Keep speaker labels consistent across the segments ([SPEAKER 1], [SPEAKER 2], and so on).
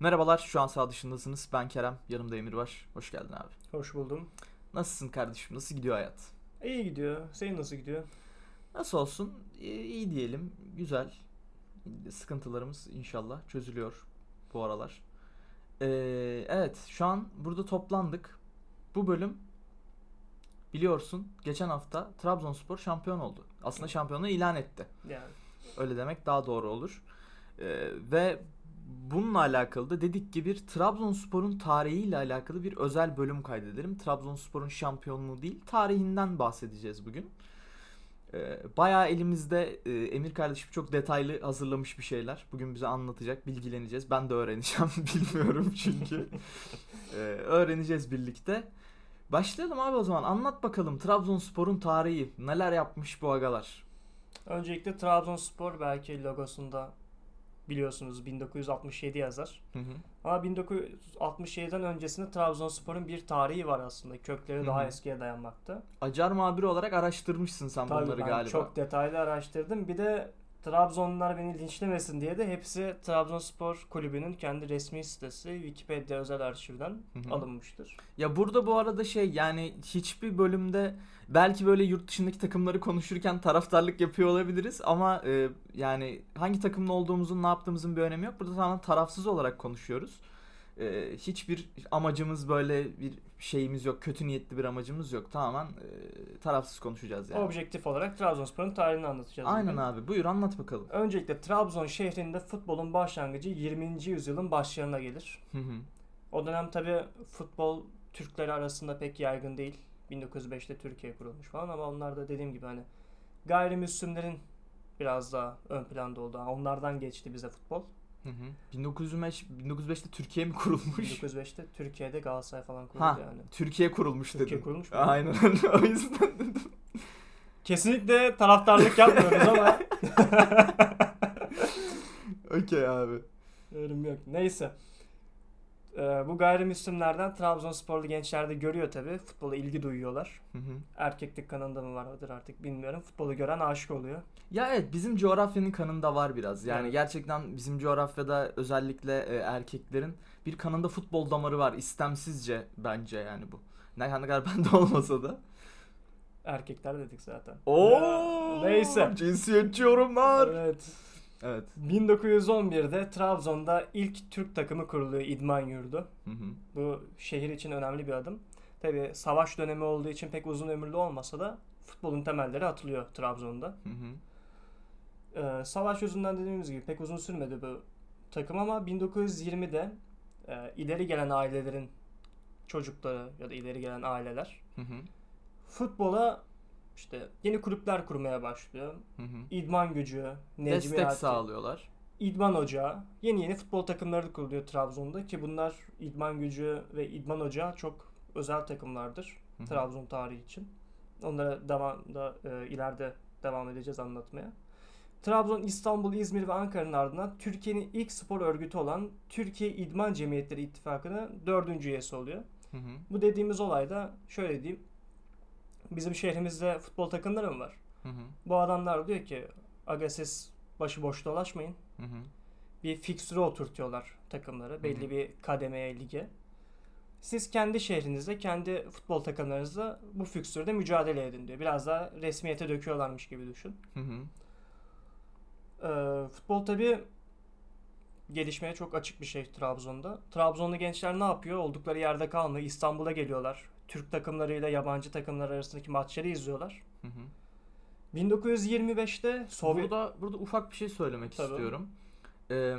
[SPEAKER 1] Merhabalar, şu an sağ dışındasınız. Ben Kerem, yanımda Emir var. Hoş geldin abi.
[SPEAKER 2] Hoş buldum.
[SPEAKER 1] Nasılsın kardeşim? Nasıl gidiyor hayat?
[SPEAKER 2] İyi gidiyor. Senin nasıl gidiyor?
[SPEAKER 1] Nasıl olsun? İyi, iyi diyelim. Güzel. Sıkıntılarımız inşallah çözülüyor bu aralar. Ee, evet, şu an burada toplandık. Bu bölüm biliyorsun geçen hafta Trabzonspor şampiyon oldu. Aslında şampiyonluğu ilan etti.
[SPEAKER 2] Yani
[SPEAKER 1] Öyle demek daha doğru olur. Ee, ve bununla alakalı da dedik ki bir Trabzonspor'un tarihiyle alakalı bir özel bölüm kaydedelim. Trabzonspor'un şampiyonluğu değil, tarihinden bahsedeceğiz bugün. Ee, bayağı elimizde e, Emir kardeşim çok detaylı hazırlamış bir şeyler. Bugün bize anlatacak, bilgileneceğiz. Ben de öğreneceğim, bilmiyorum çünkü. Ee, öğreneceğiz birlikte. Başlayalım abi o zaman. Anlat bakalım Trabzonspor'un tarihi. Neler yapmış bu agalar?
[SPEAKER 2] öncelikle Trabzonspor belki logosunda biliyorsunuz 1967 yazar.
[SPEAKER 1] Hı hı.
[SPEAKER 2] Ama 1967'den öncesinde Trabzonspor'un bir tarihi var aslında. Kökleri daha
[SPEAKER 1] Hı hı.
[SPEAKER 2] eskiye dayanmakta.
[SPEAKER 1] Acar muhabiri olarak araştırmışsın sen
[SPEAKER 2] Tabii
[SPEAKER 1] bunları
[SPEAKER 2] ben
[SPEAKER 1] galiba.
[SPEAKER 2] çok detaylı araştırdım. Bir de Trabzonlular beni linçlemesin diye de hepsi Trabzonspor kulübünün kendi resmi sitesi Wikipedia özel arşivden
[SPEAKER 1] Hı hı.
[SPEAKER 2] alınmıştır.
[SPEAKER 1] Ya burada bu arada şey yani hiçbir bölümde belki böyle yurt dışındaki takımları konuşurken taraftarlık yapıyor olabiliriz ama e, yani hangi takımlı olduğumuzun ne yaptığımızın bir önemi yok. Burada tamamen tarafsız olarak konuşuyoruz. E, hiçbir amacımız böyle bir şeyimiz yok. Kötü niyetli bir amacımız yok. Tamamen e, tarafsız konuşacağız yani.
[SPEAKER 2] Objektif olarak Trabzonspor'un tarihini anlatacağız.
[SPEAKER 1] Aynen
[SPEAKER 2] bugün.
[SPEAKER 1] abi. Buyur anlat bakalım.
[SPEAKER 2] Öncelikle Trabzon şehrinde futbolun başlangıcı 20. yüzyılın başlarına gelir.
[SPEAKER 1] Hı hı.
[SPEAKER 2] O dönem tabi futbol Türkleri arasında pek yaygın değil. 1905'te Türkiye kurulmuş falan ama onlar da dediğim gibi hani gayrimüslimlerin biraz daha ön planda oldu. Onlardan geçti bize futbol.
[SPEAKER 1] Hı hı. 1905 1905'te Türkiye mi kurulmuş?
[SPEAKER 2] 1905'te Türkiye'de Galatasaray falan kuruldu
[SPEAKER 1] Ha,
[SPEAKER 2] yani.
[SPEAKER 1] Türkiye kurulmuş
[SPEAKER 2] Türkiye
[SPEAKER 1] dedim.
[SPEAKER 2] kurulmuş mu?
[SPEAKER 1] Aynen o yüzden dedim.
[SPEAKER 2] Kesinlikle taraftarlık yapmıyoruz ama
[SPEAKER 1] Okey abi.
[SPEAKER 2] yorum yok. Neyse. Ee, bu gayrimüslimlerden Trabzonsporlu gençler de görüyor tabi. Futbola ilgi duyuyorlar.
[SPEAKER 1] Hı hı.
[SPEAKER 2] Erkeklik kanında mı vardır artık bilmiyorum. Futbolu gören aşık oluyor.
[SPEAKER 1] Ya evet bizim coğrafyanın kanında var biraz. Yani
[SPEAKER 2] Evet.
[SPEAKER 1] gerçekten bizim coğrafyada özellikle e, erkeklerin bir kanında futbol damarı var istemsizce bence yani bu. Ne kadar bende olmasa da.
[SPEAKER 2] Erkekler dedik zaten.
[SPEAKER 1] Oo!
[SPEAKER 2] Ya, neyse.
[SPEAKER 1] Cinsiyetçi yorumlar.
[SPEAKER 2] Evet.
[SPEAKER 1] Evet.
[SPEAKER 2] 1911'de Trabzon'da ilk Türk takımı kuruluyor İdman Yurdu.
[SPEAKER 1] Hı hı.
[SPEAKER 2] Bu şehir için önemli bir adım. Tabi savaş dönemi olduğu için pek uzun ömürlü olmasa da futbolun temelleri atılıyor Trabzon'da.
[SPEAKER 1] Hı hı.
[SPEAKER 2] Ee, savaş yüzünden dediğimiz gibi pek uzun sürmedi bu takım ama 1920'de e, ileri gelen ailelerin çocukları ya da ileri gelen aileler
[SPEAKER 1] Hı hı.
[SPEAKER 2] futbola işte yeni kulüpler kurmaya başlıyor.
[SPEAKER 1] Hı hı.
[SPEAKER 2] İdman gücü,
[SPEAKER 1] Destek
[SPEAKER 2] Necmiyati,
[SPEAKER 1] sağlıyorlar.
[SPEAKER 2] İdman Ocağı, yeni yeni futbol takımları kuruluyor Trabzon'da ki bunlar İdman Gücü ve İdman Ocağı çok özel takımlardır
[SPEAKER 1] Hı hı.
[SPEAKER 2] Trabzon tarihi için. Onlara devamda e, ileride devam edeceğiz anlatmaya. Trabzon, İstanbul, İzmir ve Ankara'nın ardından Türkiye'nin ilk spor örgütü olan Türkiye İdman Cemiyetleri İttifakı'nın dördüncü üyesi oluyor.
[SPEAKER 1] Hı hı.
[SPEAKER 2] Bu dediğimiz olayda şöyle diyeyim. Bizim şehrimizde futbol takımları mı var?
[SPEAKER 1] Hı hı.
[SPEAKER 2] Bu adamlar diyor ki aga siz başıboş dolaşmayın
[SPEAKER 1] Hı hı.
[SPEAKER 2] bir fikstüre oturtuyorlar takımları belli
[SPEAKER 1] hı.
[SPEAKER 2] bir kademeye lige. Siz kendi şehrinizde, kendi futbol takımlarınızda bu fikstürde mücadele edin diyor. Biraz daha resmiyete döküyorlarmış gibi düşün.
[SPEAKER 1] Hı hı.
[SPEAKER 2] Ee, futbol tabi gelişmeye çok açık bir şey Trabzon'da. Trabzonlu gençler ne yapıyor? Oldukları yerde kalmıyor. İstanbul'a geliyorlar. Türk takımlarıyla yabancı takımlar arasındaki maçları izliyorlar.
[SPEAKER 1] Hı hı.
[SPEAKER 2] 1925'te Sovyet...
[SPEAKER 1] Burada burada ufak bir şey söylemek
[SPEAKER 2] Tabii.
[SPEAKER 1] istiyorum. Ee,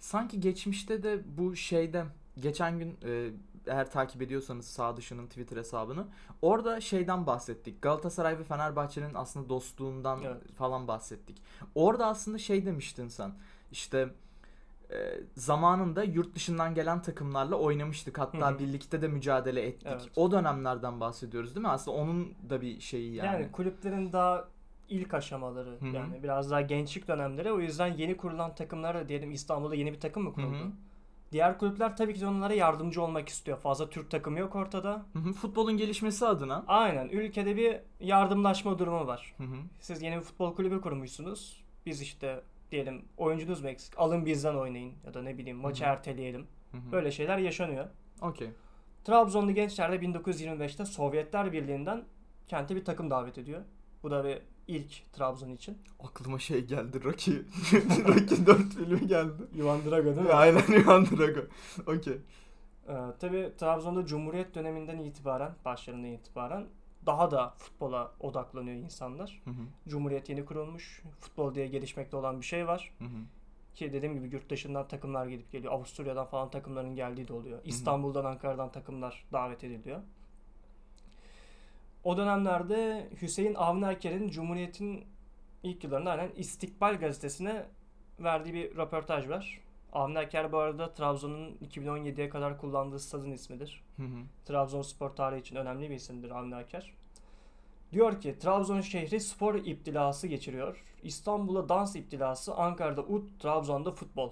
[SPEAKER 1] sanki geçmişte de bu şeyde geçen gün e, eğer takip ediyorsanız sağ dışının Twitter hesabını orada şeyden bahsettik. Galatasaray ve Fenerbahçe'nin aslında dostluğundan
[SPEAKER 2] Evet.
[SPEAKER 1] falan bahsettik. Orada aslında şey demiştin sen. İşte e, zamanında yurt dışından gelen takımlarla oynamıştık. Hatta
[SPEAKER 2] Hı hı.
[SPEAKER 1] birlikte de mücadele ettik.
[SPEAKER 2] Evet.
[SPEAKER 1] O dönemlerden bahsediyoruz değil mi? Aslında onun da bir şeyi yani.
[SPEAKER 2] Yani kulüplerin daha ilk aşamaları
[SPEAKER 1] Hı hı.
[SPEAKER 2] yani biraz daha gençlik dönemleri o yüzden yeni kurulan takımlar da diyelim İstanbul'da yeni bir takım mı kuruldu?
[SPEAKER 1] Hı hı.
[SPEAKER 2] Diğer kulüpler tabii ki de onlara yardımcı olmak istiyor. Fazla Türk takımı yok ortada.
[SPEAKER 1] Hı hı, Futbolun gelişmesi adına.
[SPEAKER 2] Aynen ülkede bir yardımlaşma durumu var.
[SPEAKER 1] Hı hı.
[SPEAKER 2] Siz yeni bir futbol kulübü kurmuşsunuz. Biz işte diyelim oyuncunuz mu eksik? Alın bizden oynayın ya da ne bileyim maçı
[SPEAKER 1] Hı hı.
[SPEAKER 2] erteleyelim.
[SPEAKER 1] Hı hı.
[SPEAKER 2] Böyle şeyler yaşanıyor.
[SPEAKER 1] Okey.
[SPEAKER 2] Trabzonlu gençler de 1925'te Sovyetler Birliği'nden kente bir takım davet ediyor. Bu da bir ilk Trabzon için.
[SPEAKER 1] Aklıma şey geldi Rocky. Rocky 4 filmi geldi.
[SPEAKER 2] Ivan Drago değil mi?
[SPEAKER 1] Aynen Ivan Drago. Okey.
[SPEAKER 2] Ee, tabii Trabzon'da Cumhuriyet döneminden itibaren, başlarından itibaren daha da futbola odaklanıyor insanlar.
[SPEAKER 1] Hı hı.
[SPEAKER 2] Cumhuriyet yeni kurulmuş. Futbol diye gelişmekte olan bir şey var.
[SPEAKER 1] Hı hı.
[SPEAKER 2] Ki dediğim gibi yurt dışından takımlar gelip geliyor. Avusturya'dan falan takımların geldiği de oluyor. İstanbul'dan, Ankara'dan takımlar davet ediliyor. O dönemlerde Hüseyin Avni Aker'in Cumhuriyet'in ilk yıllarında aynen İstikbal gazetesine verdiği bir röportaj var. Avni Aker bu arada Trabzon'un 2017'ye kadar kullandığı stadın ismidir.
[SPEAKER 1] Hı hı.
[SPEAKER 2] Trabzonspor tarihi için önemli bir isimdir Avni Aker. Diyor ki Trabzon şehri spor iptilası geçiriyor. İstanbul'da dans iptilası, Ankara'da ut, Trabzon'da futbol.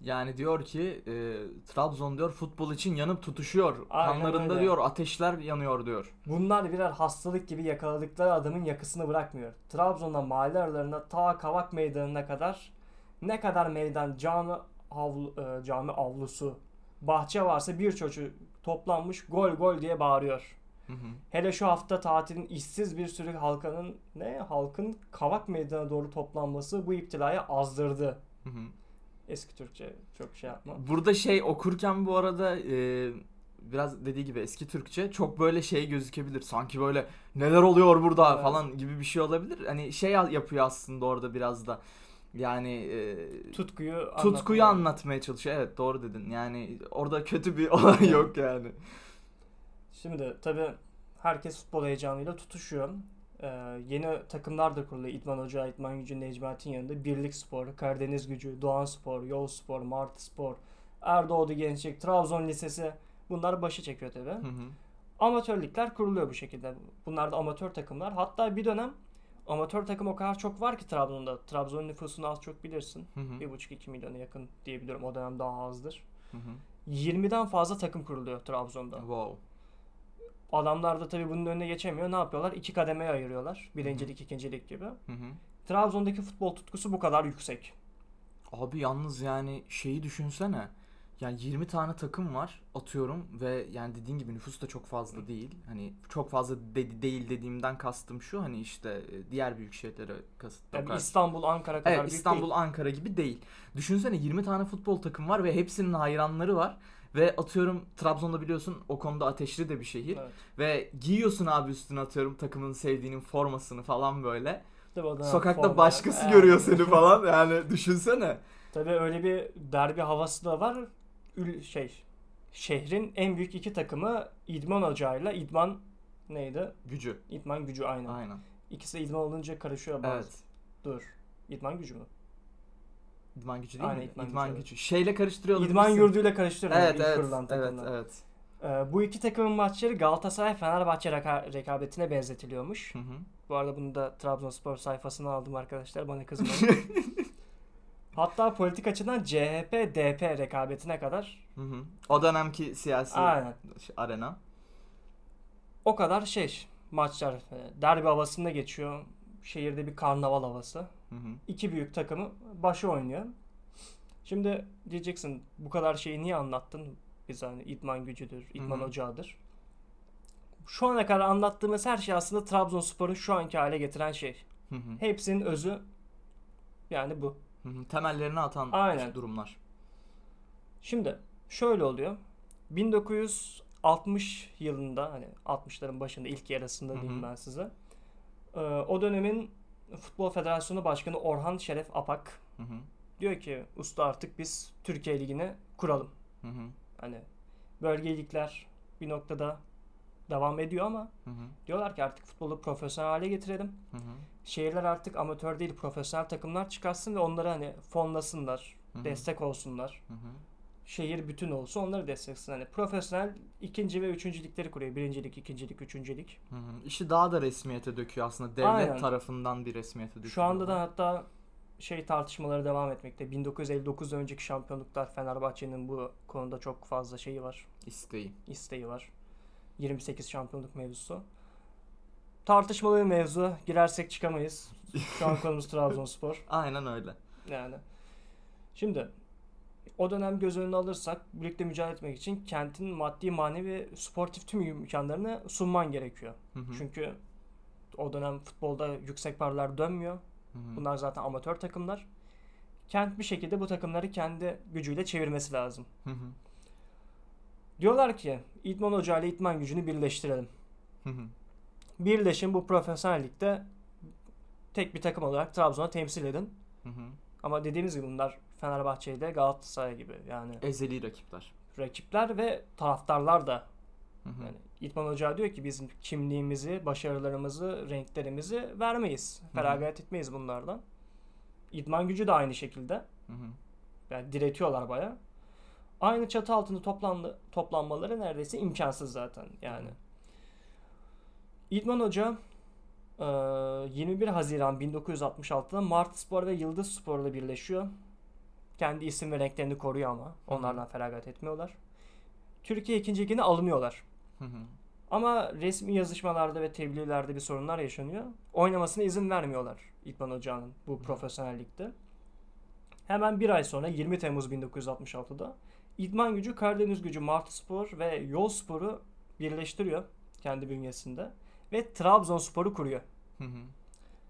[SPEAKER 1] Yani diyor ki e, Trabzon diyor futbol için yanıp tutuşuyor.
[SPEAKER 2] Aynen
[SPEAKER 1] Kanlarında
[SPEAKER 2] öyle.
[SPEAKER 1] diyor ateşler yanıyor diyor.
[SPEAKER 2] Bunlar birer hastalık gibi yakaladıkları adamın yakısını bırakmıyor. Trabzon'da mahalle aralarında ta Kavak Meydanı'na kadar ne kadar meydan, cami, havlu, e, cami avlusu, bahçe varsa bir çocuk toplanmış gol gol diye bağırıyor.
[SPEAKER 1] Hı hı.
[SPEAKER 2] Hele şu hafta tatilin işsiz bir sürü halkının ne halkın Kavak Meydanı'na doğru toplanması bu iptilayı azdırdı.
[SPEAKER 1] Hı hı.
[SPEAKER 2] Eski Türkçe çok şey yapma.
[SPEAKER 1] Burada şey okurken bu arada e, biraz dediği gibi eski Türkçe çok böyle şey gözükebilir. Sanki böyle neler oluyor burada
[SPEAKER 2] Evet.
[SPEAKER 1] falan gibi bir şey olabilir. Hani şey yapıyor aslında orada biraz da. Yani e,
[SPEAKER 2] Tutkuyu
[SPEAKER 1] tutkuyu
[SPEAKER 2] anlatmaya-
[SPEAKER 1] anlatmaya çalışıyor. Evet doğru dedin. Yani orada kötü bir olay yok yani.
[SPEAKER 2] Şimdi tabi herkes futbol heyecanıyla tutuşuyor. Ee, yeni takımlar da kuruluyor. İdman Hoca, İdman Gücü, Necmet'in yanında. Birlik Spor, Karadeniz Gücü, Doğan Spor, Yol Spor, Martı Spor, Erdoğdu Gençlik, Trabzon Lisesi. Bunlar başı çekiyor tabi.
[SPEAKER 1] Hı hı.
[SPEAKER 2] Amatör ligler kuruluyor bu şekilde. Bunlar da amatör takımlar. Hatta bir dönem amatör takım o kadar çok var ki Trabzon'da. Trabzon nüfusunu az çok bilirsin.
[SPEAKER 1] Hı hı.
[SPEAKER 2] 1,5-2 milyona yakın diyebiliyorum. O dönem daha azdır.
[SPEAKER 1] Hı hı.
[SPEAKER 2] 20'den fazla takım kuruluyor Trabzon'da.
[SPEAKER 1] Wow.
[SPEAKER 2] Adamlar da tabii bunun önüne geçemiyor. Ne yapıyorlar? İki kademeye ayırıyorlar. Birincilik, ikincilik gibi.
[SPEAKER 1] Hı hı.
[SPEAKER 2] Trabzon'daki futbol tutkusu bu kadar yüksek.
[SPEAKER 1] Abi yalnız yani şeyi düşünsene. Yani 20 tane takım var atıyorum ve yani dediğin gibi nüfus da çok fazla değil. Hani çok fazla de- değil dediğimden kastım şu hani işte e, diğer büyük şehirlere kasıt.
[SPEAKER 2] Yani İstanbul, Ankara kadar
[SPEAKER 1] Evet
[SPEAKER 2] büyük
[SPEAKER 1] İstanbul,
[SPEAKER 2] değil.
[SPEAKER 1] Ankara gibi değil. Düşünsene 20 tane futbol takım var ve hepsinin hayranları var. Ve atıyorum Trabzon'da biliyorsun o konuda ateşli de bir şehir.
[SPEAKER 2] Evet.
[SPEAKER 1] Ve giyiyorsun abi üstüne atıyorum takımın sevdiğinin formasını falan böyle.
[SPEAKER 2] Tabii
[SPEAKER 1] Sokakta
[SPEAKER 2] forma-
[SPEAKER 1] başkası
[SPEAKER 2] Evet.
[SPEAKER 1] görüyor seni falan yani düşünsene.
[SPEAKER 2] Tabii öyle bir derbi havası da var. Ül şey şehrin en büyük iki takımı İdman Ocağı'yla İdman neydi?
[SPEAKER 1] Gücü.
[SPEAKER 2] İdman Gücü aynen.
[SPEAKER 1] Aynen.
[SPEAKER 2] İkisi İdman olunca karışıyor bazı.
[SPEAKER 1] Evet.
[SPEAKER 2] Dur. İdman Gücü mü?
[SPEAKER 1] İdman gücü değil
[SPEAKER 2] Aynen,
[SPEAKER 1] mi?
[SPEAKER 2] İdman
[SPEAKER 1] İdman,
[SPEAKER 2] gücü,
[SPEAKER 1] gücü. Şeyle karıştırıyor
[SPEAKER 2] İdman. Yurdu'yla karıştırıyorum
[SPEAKER 1] Evet evet evet
[SPEAKER 2] takımlar.
[SPEAKER 1] evet.
[SPEAKER 2] Ee, bu iki takımın maçları Galatasaray Fenerbahçe reka- rekabetine benzetiliyormuş.
[SPEAKER 1] Hı hı.
[SPEAKER 2] Bu arada bunu da Trabzonspor sayfasına aldım arkadaşlar bana kızmayın. Hatta politik açıdan CHP DP rekabetine kadar
[SPEAKER 1] Hı hı. O dönemki siyasi
[SPEAKER 2] aynen
[SPEAKER 1] arena.
[SPEAKER 2] o kadar şey maçlar e, derbi havasında geçiyor. Şehirde bir karnaval havası.
[SPEAKER 1] Hı hı.
[SPEAKER 2] İki büyük takımı başı oynuyor. Şimdi diyeceksin bu kadar şeyi niye anlattın? Biz hani idman gücüdür, idman
[SPEAKER 1] Hı hı.
[SPEAKER 2] ocağıdır. Şu ana kadar anlattığımız her şey aslında Trabzonspor'u şu anki hale getiren şey.
[SPEAKER 1] Hı hı.
[SPEAKER 2] Hepsinin özü yani bu.
[SPEAKER 1] Temellerini atan
[SPEAKER 2] Aynen.
[SPEAKER 1] durumlar.
[SPEAKER 2] Şimdi şöyle oluyor. 1960 yılında hani 60'ların başında ilk yarısında
[SPEAKER 1] Hı hı.
[SPEAKER 2] diyeyim ben size. Ee, o dönemin Futbol Federasyonu Başkanı Orhan Şeref Apak
[SPEAKER 1] Hı hı.
[SPEAKER 2] diyor ki usta artık biz Türkiye Ligi'ni kuralım.
[SPEAKER 1] Hı hı.
[SPEAKER 2] Hani bölge ligler bir noktada devam ediyor ama
[SPEAKER 1] Hı hı.
[SPEAKER 2] diyorlar ki artık futbolu profesyonel hale getirelim.
[SPEAKER 1] Hı hı.
[SPEAKER 2] Şehirler artık amatör değil profesyonel takımlar çıkarsın ve onları hani fonlasınlar,
[SPEAKER 1] Hı hı.
[SPEAKER 2] destek olsunlar.
[SPEAKER 1] Hı hı.
[SPEAKER 2] şehir bütün olsun onları desteklesin. Hani profesyonel ikinci ve üçüncü ligleri kuruyor. Birincilik, ikincilik, üçüncülük.
[SPEAKER 1] Hı hı. İşi daha da resmiyete döküyor aslında. Devlet
[SPEAKER 2] Aynen.
[SPEAKER 1] tarafından bir resmiyete döküyor.
[SPEAKER 2] Şu anda da hatta şey tartışmaları devam etmekte. 1959 önceki şampiyonluklar Fenerbahçe'nin bu konuda çok fazla şeyi var.
[SPEAKER 1] isteği.
[SPEAKER 2] isteği var. 28 şampiyonluk mevzusu. Tartışmalı bir mevzu. Girersek çıkamayız. Şu an konumuz Trabzonspor.
[SPEAKER 1] Aynen öyle.
[SPEAKER 2] Yani şimdi o dönem göz önüne alırsak birlikte mücadele etmek için kentin maddi manevi sportif tüm imkanlarını sunman gerekiyor.
[SPEAKER 1] Hı hı.
[SPEAKER 2] Çünkü o dönem futbolda yüksek paralar dönmüyor.
[SPEAKER 1] Hı hı.
[SPEAKER 2] Bunlar zaten amatör takımlar. Kent bir şekilde bu takımları kendi gücüyle çevirmesi lazım.
[SPEAKER 1] Hı hı.
[SPEAKER 2] Diyorlar ki İdman Hoca ile İdman gücünü birleştirelim.
[SPEAKER 1] Hı hı.
[SPEAKER 2] Birleşin bu profesyonel ligde tek bir takım olarak Trabzon'a temsil edin.
[SPEAKER 1] Hı hı.
[SPEAKER 2] Ama dediğimiz gibi bunlar Fenerbahçe ile Galatasaray gibi yani
[SPEAKER 1] Ezeli rakipler.
[SPEAKER 2] rakipler ve taraftarlar da
[SPEAKER 1] Hı hı.
[SPEAKER 2] yani İdman Hoca diyor ki bizim kimliğimizi, başarılarımızı, renklerimizi vermeyiz. Feragat etmeyiz bunlardan. İdman gücü de aynı şekilde.
[SPEAKER 1] Hı hı.
[SPEAKER 2] Yani diretiyorlar baya. Aynı çatı altında toplandı, toplanmaları neredeyse imkansız zaten yani. İdman Hoca e, 21 Haziran 1966'da Mart Spor ve Yıldız Spor'la birleşiyor. Kendi isim ve renklerini koruyor ama. Onlardan feragat etmiyorlar. Türkiye 2. Ligi'ne alınıyorlar.
[SPEAKER 1] Hı hı.
[SPEAKER 2] Ama resmi yazışmalarda ve tebliğlerde bir sorunlar yaşanıyor. Oynamasına izin vermiyorlar İdman Hoca'nın bu profesyonel ligde. Hemen bir ay sonra 20 Temmuz 1966'da İdman Gücü, Karadeniz Gücü, Martı Spor ve Yol Spor'u birleştiriyor kendi bünyesinde ve Trabzonspor'u kuruyor.
[SPEAKER 1] Hı hı.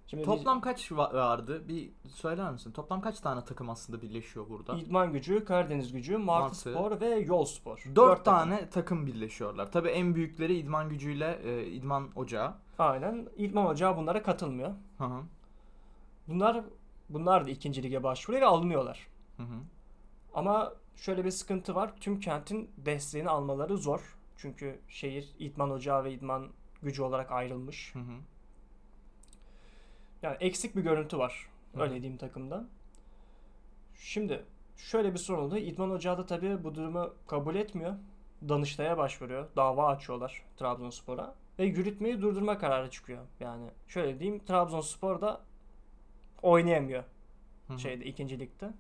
[SPEAKER 2] Şimdi
[SPEAKER 1] Toplam kaç va- vardı? Bir söyler misin? Toplam kaç tane takım aslında birleşiyor burada?
[SPEAKER 2] İdman Gücü, Karadeniz Gücü, Martı
[SPEAKER 1] Martı.
[SPEAKER 2] Spor ve Yol Spor.
[SPEAKER 1] Dört
[SPEAKER 2] takım.
[SPEAKER 1] tane takım birleşiyorlar. Tabii en büyükleri İdman Gücü'yle e, İdman Ocağı.
[SPEAKER 2] Aynen. İdman Hoca bunlara katılmıyor.
[SPEAKER 1] Hı hı.
[SPEAKER 2] Bunlar bunlar da ikinci lige başvuruyor ve alınıyorlar.
[SPEAKER 1] Hı hı.
[SPEAKER 2] Ama şöyle bir sıkıntı var. Tüm kentin desteğini almaları zor. Çünkü şehir idman ocağı ve idman gücü olarak ayrılmış.
[SPEAKER 1] Hı hı.
[SPEAKER 2] Yani eksik bir görüntü var.
[SPEAKER 1] Hı.
[SPEAKER 2] Öyle diyeyim takımda. Şimdi şöyle bir sorun oldu. İdman ocağı da tabii bu durumu kabul etmiyor. Danıştay'a başvuruyor. Dava açıyorlar Trabzonspor'a. Ve yürütmeyi durdurma kararı çıkıyor. Yani şöyle diyeyim Trabzonspor da oynayamıyor
[SPEAKER 1] hı.
[SPEAKER 2] şeyde ikinci ligde.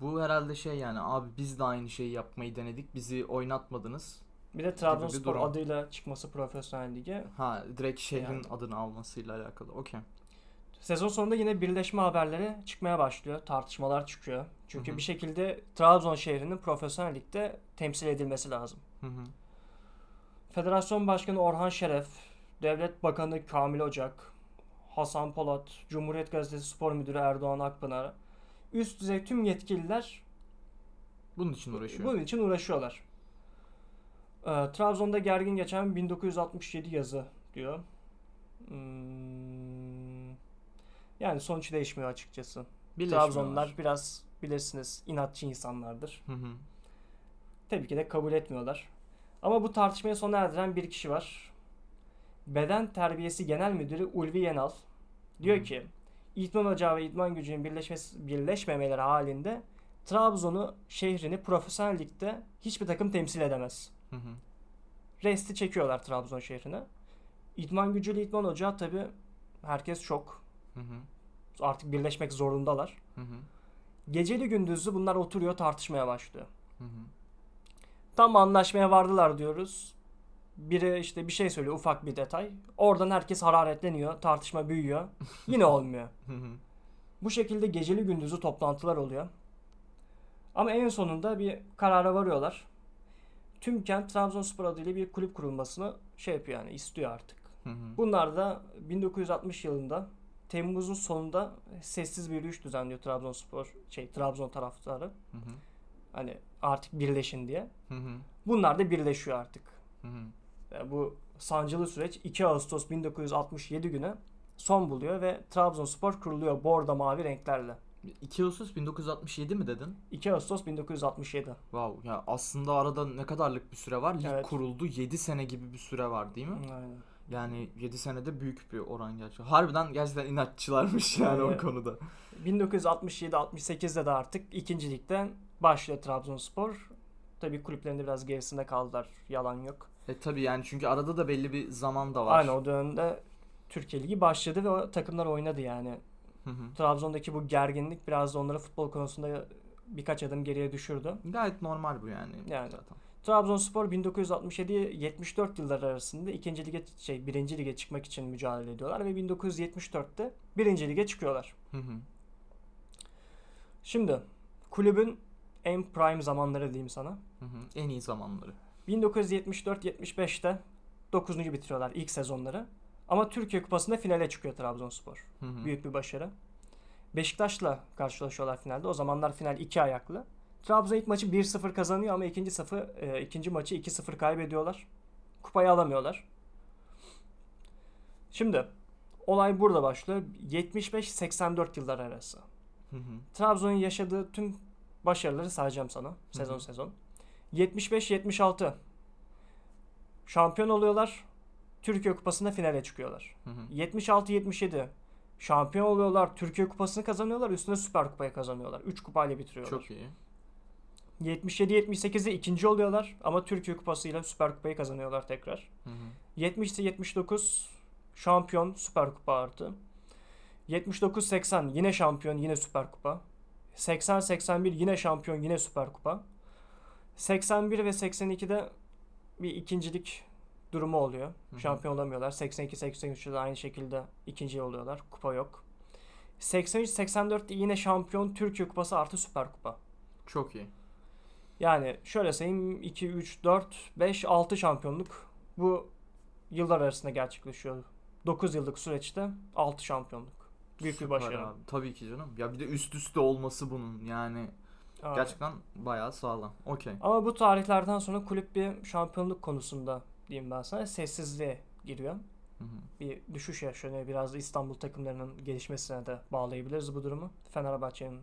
[SPEAKER 1] Bu herhalde şey yani abi biz de aynı şeyi yapmayı denedik. Bizi oynatmadınız.
[SPEAKER 2] Bir de Trabzonspor adıyla çıkması profesyonel lige
[SPEAKER 1] Ha direkt şehrin
[SPEAKER 2] Yani.
[SPEAKER 1] adını almasıyla alakalı. Okey.
[SPEAKER 2] Sezon sonunda yine birleşme haberleri çıkmaya başlıyor. Tartışmalar çıkıyor. Çünkü
[SPEAKER 1] Hı hı.
[SPEAKER 2] bir şekilde Trabzon şehrinin profesyonel ligde temsil edilmesi lazım.
[SPEAKER 1] Hı hı.
[SPEAKER 2] Federasyon Başkanı Orhan Şeref, Devlet Bakanı Kamil Ocak, Hasan Polat, Cumhuriyet Gazetesi Spor Müdürü Erdoğan Akpınar, üst düzey tüm yetkililer
[SPEAKER 1] Bunun için uğraşıyor.
[SPEAKER 2] bunun için uğraşıyorlar. Ee, Trabzon'da gergin geçen 1967 yazı diyor. Hmm, yani sonuç değişmiyor açıkçası. Trabzonlular biraz bilirsiniz inatçı insanlardır.
[SPEAKER 1] Hı hı.
[SPEAKER 2] Tabii ki de kabul etmiyorlar. Ama bu tartışmayı sona erdiren bir kişi var. Beden Terbiyesi Genel Müdürü Ulvi Yenal. Diyor
[SPEAKER 1] Hı.
[SPEAKER 2] ki İdman Ocağı ve İdman Gücü'nün birleşmesi, birleşmemeleri halinde Trabzon'u şehrini profesyonel ligde hiçbir takım temsil edemez.
[SPEAKER 1] Hı hı.
[SPEAKER 2] Resti çekiyorlar Trabzon şehrine. İdman Gücü ile İdman Ocağı tabii herkes şok.
[SPEAKER 1] Hı hı.
[SPEAKER 2] Artık birleşmek zorundalar.
[SPEAKER 1] Hı hı.
[SPEAKER 2] Geceli gündüzlü bunlar oturuyor tartışmaya başlıyor.
[SPEAKER 1] Hı hı.
[SPEAKER 2] Tam anlaşmaya vardılar diyoruz. Biri işte bir şey söylüyor ufak bir detay. Oradan herkes hararetleniyor. Tartışma büyüyor. Yine olmuyor. Bu şekilde geceli gündüzlü toplantılar oluyor. Ama en sonunda bir karara varıyorlar. Tüm kent Trabzonspor adıyla bir kulüp kurulmasını şey yapıyor yani istiyor artık. Bunlar da 1960 yılında Temmuz'un sonunda sessiz bir yürüyüş düzenliyor Trabzonspor şey Trabzon taraftarı. Hani artık birleşin diye. Bunlar da birleşiyor artık.
[SPEAKER 1] Hı hı.
[SPEAKER 2] Yani bu sancılı süreç 2 Ağustos 1967 günü son buluyor ve Trabzonspor kuruluyor bordo mavi renklerle.
[SPEAKER 1] 2 Ağustos 1967 mi dedin?
[SPEAKER 2] 2 Ağustos 1967.
[SPEAKER 1] Wow ya aslında arada ne kadarlık bir süre var? Lig
[SPEAKER 2] Evet.
[SPEAKER 1] kuruldu 7 sene gibi bir süre var değil mi?
[SPEAKER 2] Aynen.
[SPEAKER 1] Yani 7 senede büyük bir oran gerçekten. Harbiden gerçekten inatçılarmış yani o
[SPEAKER 2] Evet.
[SPEAKER 1] konuda.
[SPEAKER 2] 1967-68'de de artık ikinci ligden başlıyor Trabzonspor. Tabii kulüplerinde biraz gerisinde kaldılar. Yalan yok.
[SPEAKER 1] E tabi yani çünkü arada da belli bir zaman da var.
[SPEAKER 2] Aynı o dönemde Türkiye Ligi başladı ve o takımlar oynadı yani.
[SPEAKER 1] Hı hı.
[SPEAKER 2] Trabzon'daki bu gerginlik biraz da onları futbol konusunda birkaç adım geriye düşürdü.
[SPEAKER 1] Gayet normal bu yani.
[SPEAKER 2] Yani.
[SPEAKER 1] Zaten.
[SPEAKER 2] Trabzonspor 1967-74 yılları arasında ikinci lige şey birinci lige çıkmak için mücadele ediyorlar ve 1974'te birinci lige çıkıyorlar.
[SPEAKER 1] Hı hı.
[SPEAKER 2] Şimdi kulübün en prime zamanları diyeyim sana.
[SPEAKER 1] Hı hı. En iyi zamanları.
[SPEAKER 2] 1974-75'te 9. bitiriyorlar ilk sezonları. Ama Türkiye Kupası'nda finale çıkıyor Trabzonspor.
[SPEAKER 1] Hı hı.
[SPEAKER 2] Büyük bir başarı. Beşiktaş'la karşılaşıyorlar finalde. O zamanlar final iki ayaklı. Trabzon ilk maçı 1-0 kazanıyor ama ikinci safı e, ikinci maçı 2-0 kaybediyorlar. Kupayı alamıyorlar. Şimdi olay burada başlıyor. 75-84 yıllar arası.
[SPEAKER 1] Hı hı.
[SPEAKER 2] Trabzon'un yaşadığı tüm başarıları sayacağım sana sezon
[SPEAKER 1] hı.
[SPEAKER 2] sezon. 75-76 şampiyon oluyorlar. Türkiye Kupası'nda finale çıkıyorlar.
[SPEAKER 1] Hı hı.
[SPEAKER 2] 76-77 şampiyon oluyorlar. Türkiye Kupası'nı kazanıyorlar. Üstüne Süper Kupayı kazanıyorlar. 3 kupayla bitiriyorlar.
[SPEAKER 1] Çok iyi.
[SPEAKER 2] 77-78'de ikinci oluyorlar ama Türkiye Kupası ile Süper Kupayı kazanıyorlar tekrar.
[SPEAKER 1] Hı hı.
[SPEAKER 2] 70-79 şampiyon Süper Kupa artı. 79-80 yine şampiyon yine Süper Kupa. 80-81 yine şampiyon yine Süper Kupa. 81 ve 82'de bir ikincilik durumu oluyor.
[SPEAKER 1] hı.
[SPEAKER 2] Şampiyon olamıyorlar. 82-83'te de aynı şekilde ikinci oluyorlar. Kupa yok. 83-84'te yine şampiyon Türkiye Kupası artı Süper Kupa.
[SPEAKER 1] Çok iyi.
[SPEAKER 2] Yani şöyle sayayım 2, 3, 4, 5, 6 şampiyonluk bu yıllar arasında gerçekleşiyor. 9 yıllık süreçte 6 şampiyonluk. Büyük bir
[SPEAKER 1] Süper
[SPEAKER 2] başarı.
[SPEAKER 1] abi. Tabii ki canım. Ya bir de üst üste olması bunun yani
[SPEAKER 2] Aynen.
[SPEAKER 1] gerçekten bayağı sağlam. Okey.
[SPEAKER 2] Ama bu tarihlerden sonra kulüp bir şampiyonluk konusunda diyeyim ben sana sessizliğe giriyor.
[SPEAKER 1] Hı hı.
[SPEAKER 2] Bir düşüş yaşanıyor. Biraz da İstanbul takımlarının gelişmesine de bağlayabiliriz bu durumu. Fenerbahçe'nin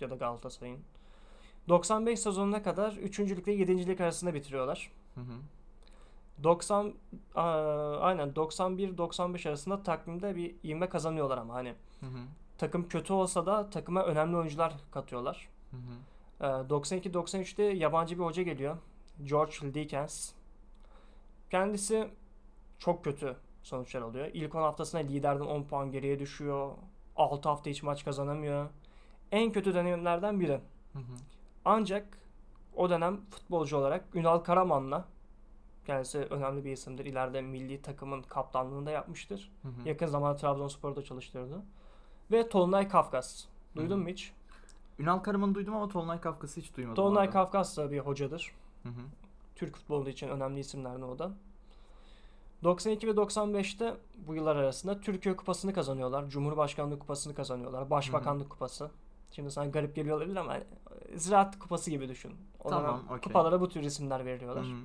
[SPEAKER 2] ya da Galatasaray'ın. 95 sezonuna kadar 3. lig ve 7. lig arasında bitiriyorlar.
[SPEAKER 1] Hı hı.
[SPEAKER 2] 90 aa, aynen 91-95 arasında takvimde bir ivme kazanıyorlar ama hani
[SPEAKER 1] Hı hı.
[SPEAKER 2] takım kötü olsa da takıma önemli oyuncular katıyorlar.
[SPEAKER 1] Hı hı.
[SPEAKER 2] Ee, 92-93'te yabancı bir hoca geliyor. George Dickens. Kendisi çok kötü sonuçlar alıyor. İlk 10 haftasında liderden 10 puan geriye düşüyor. 6 hafta hiç maç kazanamıyor. En kötü dönemlerden biri.
[SPEAKER 1] Hı hı.
[SPEAKER 2] Ancak o dönem futbolcu olarak Ünal Karaman'la kendisi önemli bir isimdir. İleride milli takımın kaptanlığını da yapmıştır.
[SPEAKER 1] Hı hı.
[SPEAKER 2] Yakın zamanda Trabzonspor'da çalıştırdı. Ve Tolunay Kafkas. Duydun
[SPEAKER 1] Hı.
[SPEAKER 2] mu hiç?
[SPEAKER 1] Ünal Karaman'ı duydum ama Tolunay Kafkas'ı hiç duymadım.
[SPEAKER 2] Tolunay. Kafkas da bir hocadır.
[SPEAKER 1] Hı hı.
[SPEAKER 2] Türk futbolu için önemli isimlerden o da. 92 ve 95'te bu yıllar arasında Türkiye Kupası'nı kazanıyorlar. Cumhurbaşkanlığı Kupası'nı kazanıyorlar. Başbakanlık Kupası. Şimdi sana garip geliyor olabilir ama e, Ziraat Kupası gibi düşün. O
[SPEAKER 1] Tamam, okey.
[SPEAKER 2] kupalara bu tür isimler
[SPEAKER 1] Hı
[SPEAKER 2] veriliyorlar.
[SPEAKER 1] hı.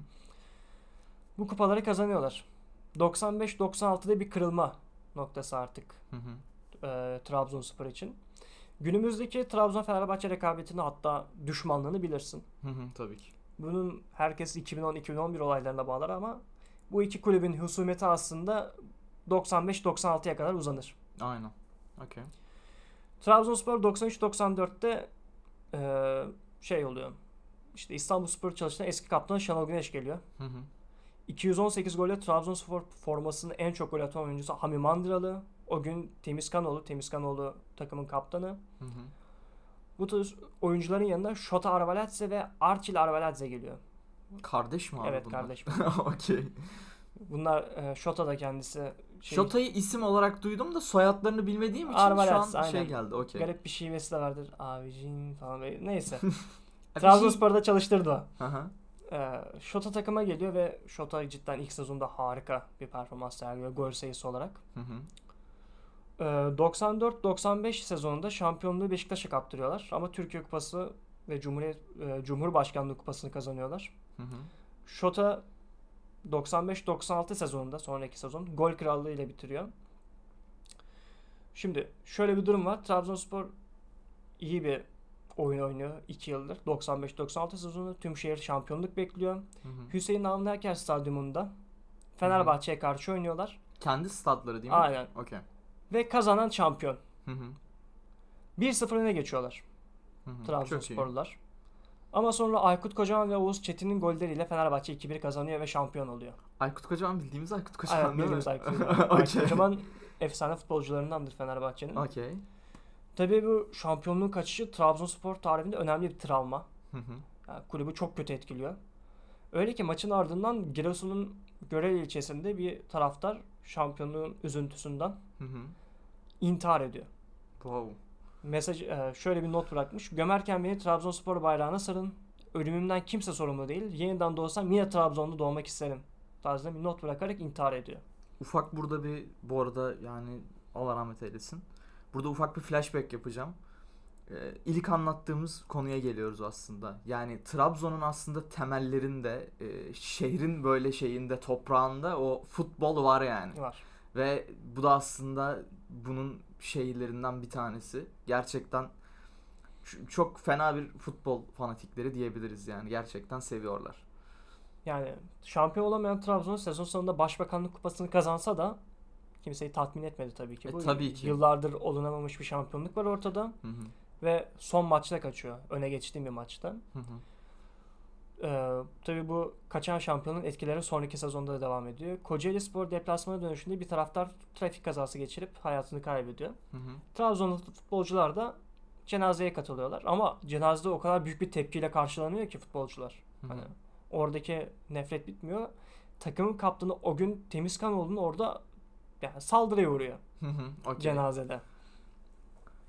[SPEAKER 2] Bu kupaları kazanıyorlar. 95-96'da bir kırılma noktası artık
[SPEAKER 1] Hı hı.
[SPEAKER 2] e, Trabzonspor için. Günümüzdeki Trabzon-Fenerbahçe rekabetini hatta düşmanlığını bilirsin.
[SPEAKER 1] Hı hı. Tabii ki.
[SPEAKER 2] Bunun herkes 2010-2011 olaylarına bağlar ama bu iki kulübün husumeti aslında 95-96'ya kadar uzanır.
[SPEAKER 1] Aynen. Okey.
[SPEAKER 2] Trabzonspor 93-94'te e, şey oluyor. İşte İstanbulspor çalışan eski kaptanı Şenol Güneş geliyor.
[SPEAKER 1] Hı hı.
[SPEAKER 2] 218 golle Trabzonspor formasını en çok gol atan oyuncusu Hami Mandıralı. O gün Temizkanoğlu, Temizkanoğlu takımın kaptanı.
[SPEAKER 1] Hı hı.
[SPEAKER 2] Bu tür oyuncuların yanında Şota Arveladze ve Arçil Arveladze geliyor.
[SPEAKER 1] Kardeş mi abi
[SPEAKER 2] evet
[SPEAKER 1] bunlar?
[SPEAKER 2] kardeş.
[SPEAKER 1] Okey.
[SPEAKER 2] Bunlar e, Şota da kendisi şey,
[SPEAKER 1] Şota'yı isim olarak duydum da soyadlarını bilmediğim için
[SPEAKER 2] Arvalatz,
[SPEAKER 1] şu an şey
[SPEAKER 2] aynen.
[SPEAKER 1] geldi. Okey.
[SPEAKER 2] garip bir şivesi de vardır. Abicin falan böyle. Neyse.
[SPEAKER 1] Şey-
[SPEAKER 2] Trabzonspor'da çalıştırdı.
[SPEAKER 1] Hı hı.
[SPEAKER 2] Ee, Şota takıma geliyor ve Şota cidden ilk sezonda harika bir performans sergiliyor gol sayısı olarak.
[SPEAKER 1] Hı hı.
[SPEAKER 2] Ee, 94-95 sezonunda şampiyonluğu Beşiktaş'a kaptırıyorlar ama Türkiye Kupası ve Cumhuriyet e, Cumhurbaşkanlığı Kupası'nı kazanıyorlar.
[SPEAKER 1] Hı hı.
[SPEAKER 2] Şota 95-96 sezonunda sonraki sezon gol krallığı ile bitiriyor. Şimdi şöyle bir durum var. Trabzonspor iyi bir oyun oynuyor 2 yıldır. 95-96 sezonunda tüm şehir şampiyonluk bekliyor.
[SPEAKER 1] Hı hı.
[SPEAKER 2] Hüseyin Avni Aker Stadyumunda Fenerbahçe'ye karşı oynuyorlar.
[SPEAKER 1] Kendi statları değil mi?
[SPEAKER 2] Aynen.
[SPEAKER 1] Okey.
[SPEAKER 2] Ve kazanan şampiyon.
[SPEAKER 1] Hı hı.
[SPEAKER 2] 1-0 öne geçiyorlar
[SPEAKER 1] Hı.
[SPEAKER 2] Trabzonsporlular. Ama sonra Aykut Kocaman ve Oğuz Çetin'in golleriyle Fenerbahçe 2-1 kazanıyor ve şampiyon oluyor.
[SPEAKER 1] Aykut Kocaman bildiğimiz Aykut Kocaman
[SPEAKER 2] Aynen
[SPEAKER 1] değil
[SPEAKER 2] bildiğimiz
[SPEAKER 1] mi?
[SPEAKER 2] Aykut Kocaman. Aykut. Kocaman efsane futbolcularındandır Fenerbahçe'nin.
[SPEAKER 1] Okey.
[SPEAKER 2] Tabii bu şampiyonluğun kaçışı Trabzonspor tarihinde önemli bir travma.
[SPEAKER 1] Hı hı.
[SPEAKER 2] Yani kulübü çok kötü etkiliyor. Öyle ki maçın ardından Giresun'un Görel ilçesinde bir taraftar şampiyonluğun üzüntüsünden
[SPEAKER 1] Hı hı.
[SPEAKER 2] intihar ediyor.
[SPEAKER 1] Wow.
[SPEAKER 2] mesaj e, şöyle bir not bırakmış. Gömerken beni Trabzonspor bayrağına sarın. Ölümümden kimse sorumlu değil. Yeniden doğsam yine Trabzon'da doğmak isterim. Tarzında bir not bırakarak intihar ediyor.
[SPEAKER 1] Ufak burada bir bu arada yani Allah rahmet eylesin. Burada ufak bir flashback yapacağım. Ee, ilk anlattığımız konuya geliyoruz aslında. Yani Trabzon'un aslında temellerinde, e, şehrin böyle şeyinde, toprağında o futbol var yani.
[SPEAKER 2] Var.
[SPEAKER 1] Ve bu da aslında bunun şeylerinden bir tanesi. Gerçekten çok fena bir futbol fanatikleri diyebiliriz yani. Gerçekten seviyorlar.
[SPEAKER 2] Yani şampiyon olamayan Trabzon sezon sonunda Başbakanlık Kupası'nı kazansa da kimseyi tatmin etmedi tabii ki.
[SPEAKER 1] E,
[SPEAKER 2] Bu
[SPEAKER 1] tabii ki.
[SPEAKER 2] Yıllardır olunamamış bir şampiyonluk var ortada
[SPEAKER 1] Hı hı.
[SPEAKER 2] ve son maçta kaçıyor. Öne geçtiğim bir maçta.
[SPEAKER 1] Hı hı.
[SPEAKER 2] Ee, tabii bu kaçan şampiyonun etkileri sonraki sezonda da devam ediyor. Kocaeli Spor deplasmana dönüşünde bir taraftar trafik kazası geçirip hayatını kaybediyor.
[SPEAKER 1] Hı hı.
[SPEAKER 2] Trabzonlu futbolcular da cenazeye katılıyorlar. Ama cenazede o kadar büyük bir tepkiyle karşılanıyor ki futbolcular.
[SPEAKER 1] Hı hı.
[SPEAKER 2] Hani oradaki nefret bitmiyor. Takımın kaptanı o gün Temizkanoğlu'nun orada yani saldırıya uğruyor
[SPEAKER 1] Hı hı. Okey.
[SPEAKER 2] cenazede.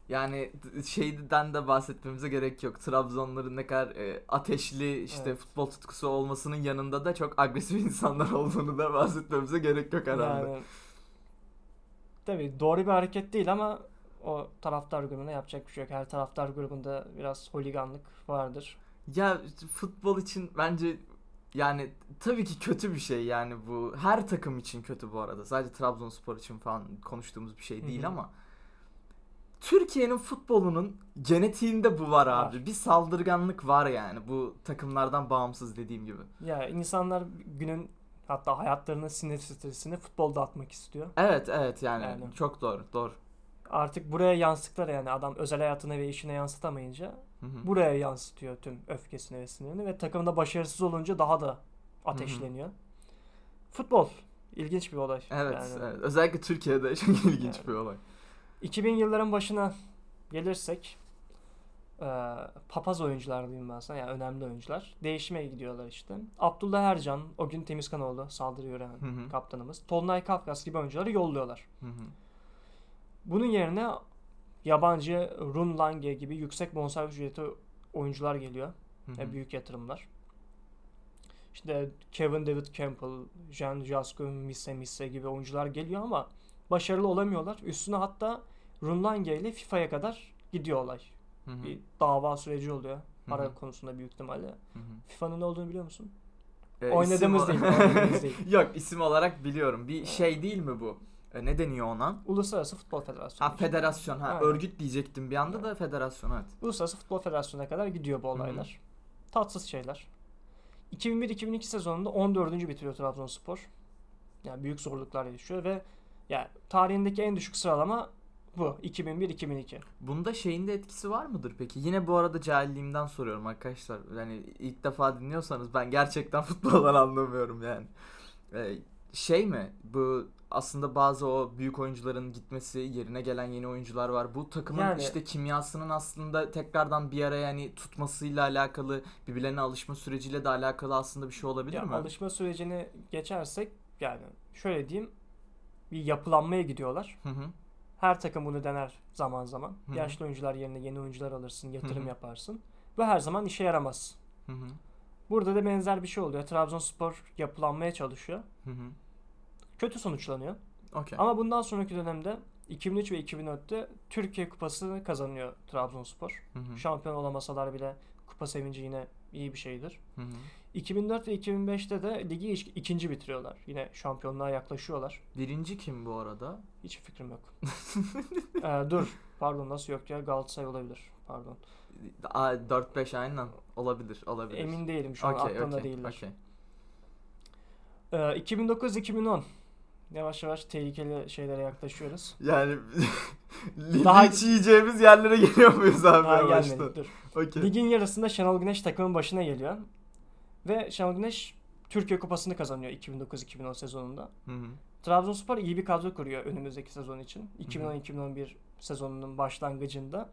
[SPEAKER 1] Yani şeyden de bahsetmemize gerek yok. Trabzonların ne kadar e, ateşli işte
[SPEAKER 2] Evet.
[SPEAKER 1] futbol tutkusu olmasının yanında da çok agresif insanlar olduğunu da bahsetmemize gerek yok herhalde.
[SPEAKER 2] Yani tabii doğru bir hareket değil ama o taraftar grubuna yapacak bir şey yok. Her taraftar grubunda biraz holiganlık vardır.
[SPEAKER 1] Ya futbol için bence yani tabii ki kötü bir şey yani bu. Her takım için kötü bu arada. Sadece Trabzonspor için falan konuştuğumuz bir şey değil
[SPEAKER 2] Hı hı.
[SPEAKER 1] ama Türkiye'nin futbolunun genetiğinde bu var abi.
[SPEAKER 2] Var.
[SPEAKER 1] Bir saldırganlık var yani bu takımlardan bağımsız dediğim gibi.
[SPEAKER 2] Ya insanlar günün hatta hayatlarının sinir stresini futbolda atmak istiyor.
[SPEAKER 1] Evet evet yani,
[SPEAKER 2] Yani.
[SPEAKER 1] çok doğru doğru.
[SPEAKER 2] Artık buraya yansıttılar yani adam özel hayatına ve işine yansıtamayınca
[SPEAKER 1] Hı hı.
[SPEAKER 2] buraya yansıtıyor tüm öfkesini ve sinirini ve takımda başarısız olunca daha da ateşleniyor. Futbol ilginç bir olay.
[SPEAKER 1] Evet,
[SPEAKER 2] Yani
[SPEAKER 1] evet. Özellikle Türkiye'de çok ilginç
[SPEAKER 2] Yani.
[SPEAKER 1] bir olay.
[SPEAKER 2] 2000 yılların başına gelirsek e, papaz oyuncular diyeyim ben sana yani önemli oyuncular değişime gidiyorlar işte. Abdullah Ercan, o gün Temizkanoğlu saldırı gören
[SPEAKER 1] Hı hı.
[SPEAKER 2] kaptanımız. Tolunay Kafkas gibi oyuncuları yolluyorlar.
[SPEAKER 1] Hı hı.
[SPEAKER 2] Bunun yerine yabancı Run Lange gibi yüksek bonservis ücreti oyuncular geliyor.
[SPEAKER 1] Hı hı.
[SPEAKER 2] ve büyük yatırımlar. İşte Kevin David Campbell, Jean Jasco Misse Misse gibi oyuncular geliyor ama başarılı olamıyorlar. Üstüne hatta Runlange ile FIFA'ya kadar gidiyor olay.
[SPEAKER 1] Hı hı.
[SPEAKER 2] Bir dava süreci oluyor. Para
[SPEAKER 1] Hı hı.
[SPEAKER 2] konusunda büyük ihtimalle. FIFA'nın ne olduğunu biliyor musun?
[SPEAKER 1] Ee,
[SPEAKER 2] Oynadığımız
[SPEAKER 1] isim-
[SPEAKER 2] değil, oynadığımız değil.
[SPEAKER 1] Yok isim olarak biliyorum. Bir şey değil mi bu? E, ne deniyor ona?
[SPEAKER 2] Uluslararası Futbol Federasyonu.
[SPEAKER 1] Ha federasyon. Ha
[SPEAKER 2] Aynen.
[SPEAKER 1] örgüt diyecektim bir anda da federasyon evet.
[SPEAKER 2] Uluslararası Futbol Federasyonu'na kadar gidiyor bu olaylar. Tatsız şeyler. 2001-2002 sezonunda 14. bitiriyor Trabzonspor. Yani büyük zorluklar yaşıyor ve yani tarihindeki en düşük sıralama bu 2001-2002.
[SPEAKER 1] Bunda şeyin de etkisi var mıdır peki? Yine bu arada cahilliğimden soruyorum arkadaşlar. Yani ilk defa dinliyorsanız ben gerçekten futboldan anlamıyorum yani. Ee, şey mi? Bu aslında bazı o büyük oyuncuların gitmesi, yerine gelen yeni oyuncular var. Bu takımın
[SPEAKER 2] Yani-
[SPEAKER 1] işte kimyasının aslında tekrardan bir araya yani tutmasıyla alakalı, birbirlerine alışma süreciyle de alakalı aslında bir şey olabilir
[SPEAKER 2] Ya
[SPEAKER 1] mi?
[SPEAKER 2] alışma sürecini geçersek yani şöyle diyeyim bir yapılanmaya gidiyorlar.
[SPEAKER 1] Hı hı.
[SPEAKER 2] Her takım bunu dener zaman zaman.
[SPEAKER 1] Hı hı.
[SPEAKER 2] Yaşlı oyuncular yerine yeni oyuncular alırsın, yatırım
[SPEAKER 1] Hı hı.
[SPEAKER 2] yaparsın. Bu her zaman işe yaramaz.
[SPEAKER 1] Hı hı.
[SPEAKER 2] Burada da benzer bir şey oluyor. Trabzonspor yapılanmaya çalışıyor.
[SPEAKER 1] Hı hı.
[SPEAKER 2] Kötü sonuçlanıyor.
[SPEAKER 1] Okey.
[SPEAKER 2] Ama bundan sonraki dönemde 2003 ve 2004'te Türkiye Kupası'nı kazanıyor Trabzonspor.
[SPEAKER 1] Hı hı.
[SPEAKER 2] Şampiyon olamasalar bile kupa sevinci yine iyi bir şeydir.
[SPEAKER 1] Hı hı.
[SPEAKER 2] 2004 ve 2005'te de ligi ikinci bitiriyorlar. Yine şampiyonluğa yaklaşıyorlar.
[SPEAKER 1] Birinci kim bu arada?
[SPEAKER 2] Hiç fikrim yok. Ee, dur. Pardon nasıl yok ya Galatasaray olabilir. Pardon.
[SPEAKER 1] Aa, 4-5 aynen olabilir olabilir.
[SPEAKER 2] Emin değilim şu an aklımda
[SPEAKER 1] okey,
[SPEAKER 2] değiller.
[SPEAKER 1] okey.
[SPEAKER 2] Ee, 2009-2010 Yavaş yavaş tehlikeli şeylere yaklaşıyoruz.
[SPEAKER 1] Yani
[SPEAKER 2] Daha-
[SPEAKER 1] yiyeceğimiz yerlere geliyor muyuz abi
[SPEAKER 2] Daha gelmedik dur.
[SPEAKER 1] Okey.
[SPEAKER 2] Ligin yarısında Şenol Güneş takımın başına geliyor. Ve Şenol Güneş Türkiye Kupası'nı kazanıyor 2009-2010 sezonunda.
[SPEAKER 1] Hı hı.
[SPEAKER 2] Trabzonspor iyi bir kadro kuruyor önümüzdeki sezon için. 2010-2011 sezonunun başlangıcında.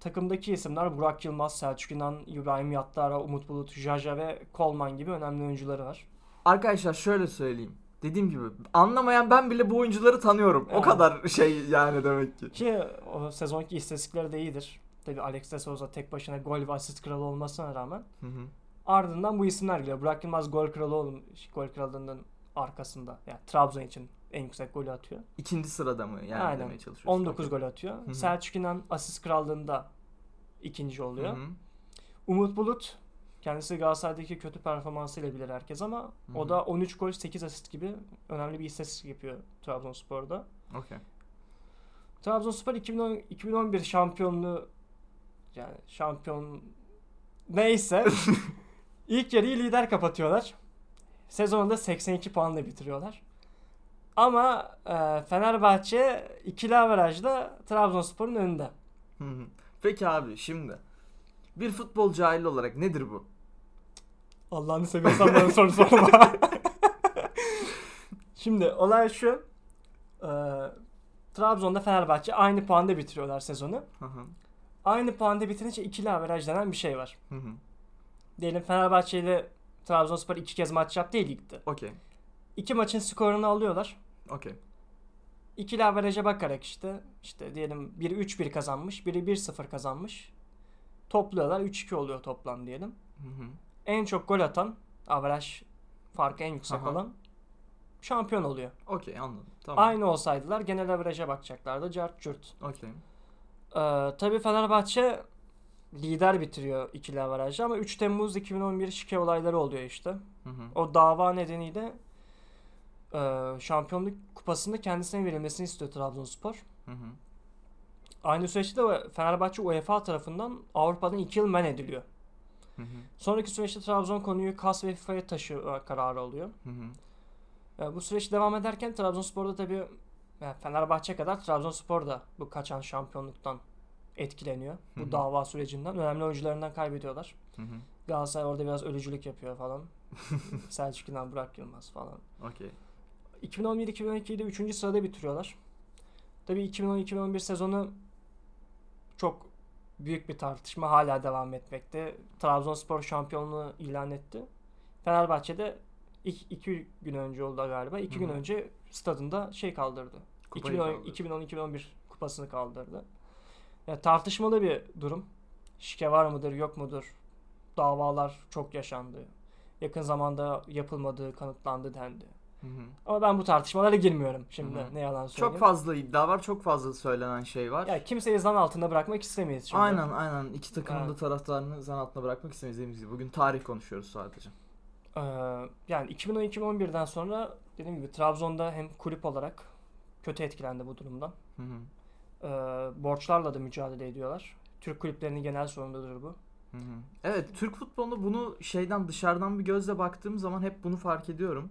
[SPEAKER 2] Takımdaki isimler Burak Yılmaz, Selçuk İnan, İbrahim Yattara, Umut Bulut, Jaja ve Kolman gibi önemli oyuncuları var.
[SPEAKER 1] Arkadaşlar şöyle söyleyeyim. Dediğim gibi anlamayan ben bile bu oyuncuları tanıyorum. O
[SPEAKER 2] Evet.
[SPEAKER 1] kadar şey yani demek ki.
[SPEAKER 2] Ki o sezonki istatistikleri de iyidir. Tabii Alex de Souza tek başına gol ve asist kralı olmasına rağmen
[SPEAKER 1] Hı hı.
[SPEAKER 2] Ardından bu isimler geliyor. Burak Yılmaz gol kralı olmuş. Gol krallığının arkasında. Yani Trabzon için en yüksek golü atıyor.
[SPEAKER 1] İkinci sırada mı yani
[SPEAKER 2] Aynen.
[SPEAKER 1] demeye çalışıyorsun?
[SPEAKER 2] 19
[SPEAKER 1] Okey.
[SPEAKER 2] gol atıyor.
[SPEAKER 1] hı.
[SPEAKER 2] Selçuk İnan asist krallığında ikinci oluyor.
[SPEAKER 1] hı.
[SPEAKER 2] Umut Bulut kendisi Galatasaray'daki kötü performansıyla bilir herkes ama
[SPEAKER 1] Hı
[SPEAKER 2] o da 13 gol 8 asist gibi önemli bir istatistik yapıyor Trabzonspor'da.
[SPEAKER 1] Okey.
[SPEAKER 2] Trabzonspor 2010, 2011 şampiyonluğu yani şampiyon neyse ilk yarıyı lider kapatıyorlar. Sezonu da 82 puanla bitiriyorlar. Ama e, Fenerbahçe ikili averajda Trabzonspor'un önünde.
[SPEAKER 1] Hı hı. Peki abi şimdi bir futbol cahili olarak nedir bu?
[SPEAKER 2] Allah'ını seviyorsan bana soru sorma. Şimdi olay şu. E, Trabzon'da Fenerbahçe aynı puanda bitiriyorlar sezonu.
[SPEAKER 1] Hı hı.
[SPEAKER 2] Aynı puanda bitirince ikili averaj denen bir şey var.
[SPEAKER 1] Hı hı.
[SPEAKER 2] Diyelim Fenerbahçe ile Trabzonspor iki kez maç yaptı ya ligde.
[SPEAKER 1] Okey.
[SPEAKER 2] İki maçın skorunu alıyorlar.
[SPEAKER 1] Okey.
[SPEAKER 2] İkili averaja bakarak işte işte diyelim biri 3-1 kazanmış, biri 1-0 kazanmış. Topluyorlar 3-2 oluyor toplam diyelim.
[SPEAKER 1] Hı hı.
[SPEAKER 2] En çok gol atan, averaj farkı en yüksek
[SPEAKER 1] Aha.
[SPEAKER 2] olan şampiyon oluyor.
[SPEAKER 1] Okey anladım. Tamam.
[SPEAKER 2] Aynı olsaydılar genel averaja bakacaklardı. Cart cürt.
[SPEAKER 1] Okey.
[SPEAKER 2] Ee, tabii Fenerbahçe lider bitiriyor ikili averajda ama 3 Temmuz 2011 şike olayları oluyor işte.
[SPEAKER 1] Hı hı.
[SPEAKER 2] O dava nedeniyle e, şampiyonluk kupasında kendisine verilmesini istiyor Trabzonspor.
[SPEAKER 1] Hı hı.
[SPEAKER 2] Aynı süreçte de Fenerbahçe UEFA tarafından Avrupa'dan 2 yıl men ediliyor.
[SPEAKER 1] Hı hı.
[SPEAKER 2] Sonraki süreçte Trabzon konuyu KAS ve FIFA'ya taşıma kararı alıyor.
[SPEAKER 1] Hı hı.
[SPEAKER 2] E, bu süreç devam ederken Trabzonspor'da tabii yani Fenerbahçe kadar Trabzonspor da bu kaçan şampiyonluktan etkileniyor. Bu
[SPEAKER 1] Hı hı.
[SPEAKER 2] dava sürecinden. Önemli oyuncularından kaybediyorlar.
[SPEAKER 1] Hı hı.
[SPEAKER 2] Galatasaray orada biraz ölücülük yapıyor falan. Selçuk İnan, Burak Yılmaz falan.
[SPEAKER 1] Okey.
[SPEAKER 2] 2011-2012'de 3. sırada bitiriyorlar. Tabii 2010-2011 sezonu çok büyük bir tartışma hala devam etmekte. Trabzonspor şampiyonluğu ilan etti. Fenerbahçe'de iki, iki gün önce oldu galiba. İki gün önce stadında şey kaldırdı.
[SPEAKER 1] Kupayı
[SPEAKER 2] 2010
[SPEAKER 1] kaldırdı.
[SPEAKER 2] 2010-2011 kupasını kaldırdı. Ya tartışmalı bir durum. Şike var mıdır, yok mudur? Davalar çok yaşandı. Yakın zamanda yapılmadığı kanıtlandı dendi.
[SPEAKER 1] Hı hı.
[SPEAKER 2] Ama ben bu tartışmalara girmiyorum şimdi.
[SPEAKER 1] Hı hı.
[SPEAKER 2] Ne yalan söyleyeyim.
[SPEAKER 1] Çok fazla iddia var, çok fazla söylenen şey var.
[SPEAKER 2] Ya kimseyi zan altında bırakmak istemeyiz şimdi.
[SPEAKER 1] Aynen aynen. İki takımın da taraftarını zan altına bırakmak istemediğimiz gibi. Bugün tarih konuşuyoruz sadece.
[SPEAKER 2] Ee, yani 2010-2011'den sonra dediğim gibi Trabzon'da hem kulüp olarak kötü etkilendi bu durumdan.
[SPEAKER 1] Hı hı.
[SPEAKER 2] Ee, borçlarla da mücadele ediyorlar. Türk kulüplerinin genel sorunudur bu.
[SPEAKER 1] Hı hı. Evet Türk futbolunda bunu şeyden dışarıdan bir gözle baktığım zaman hep bunu fark ediyorum.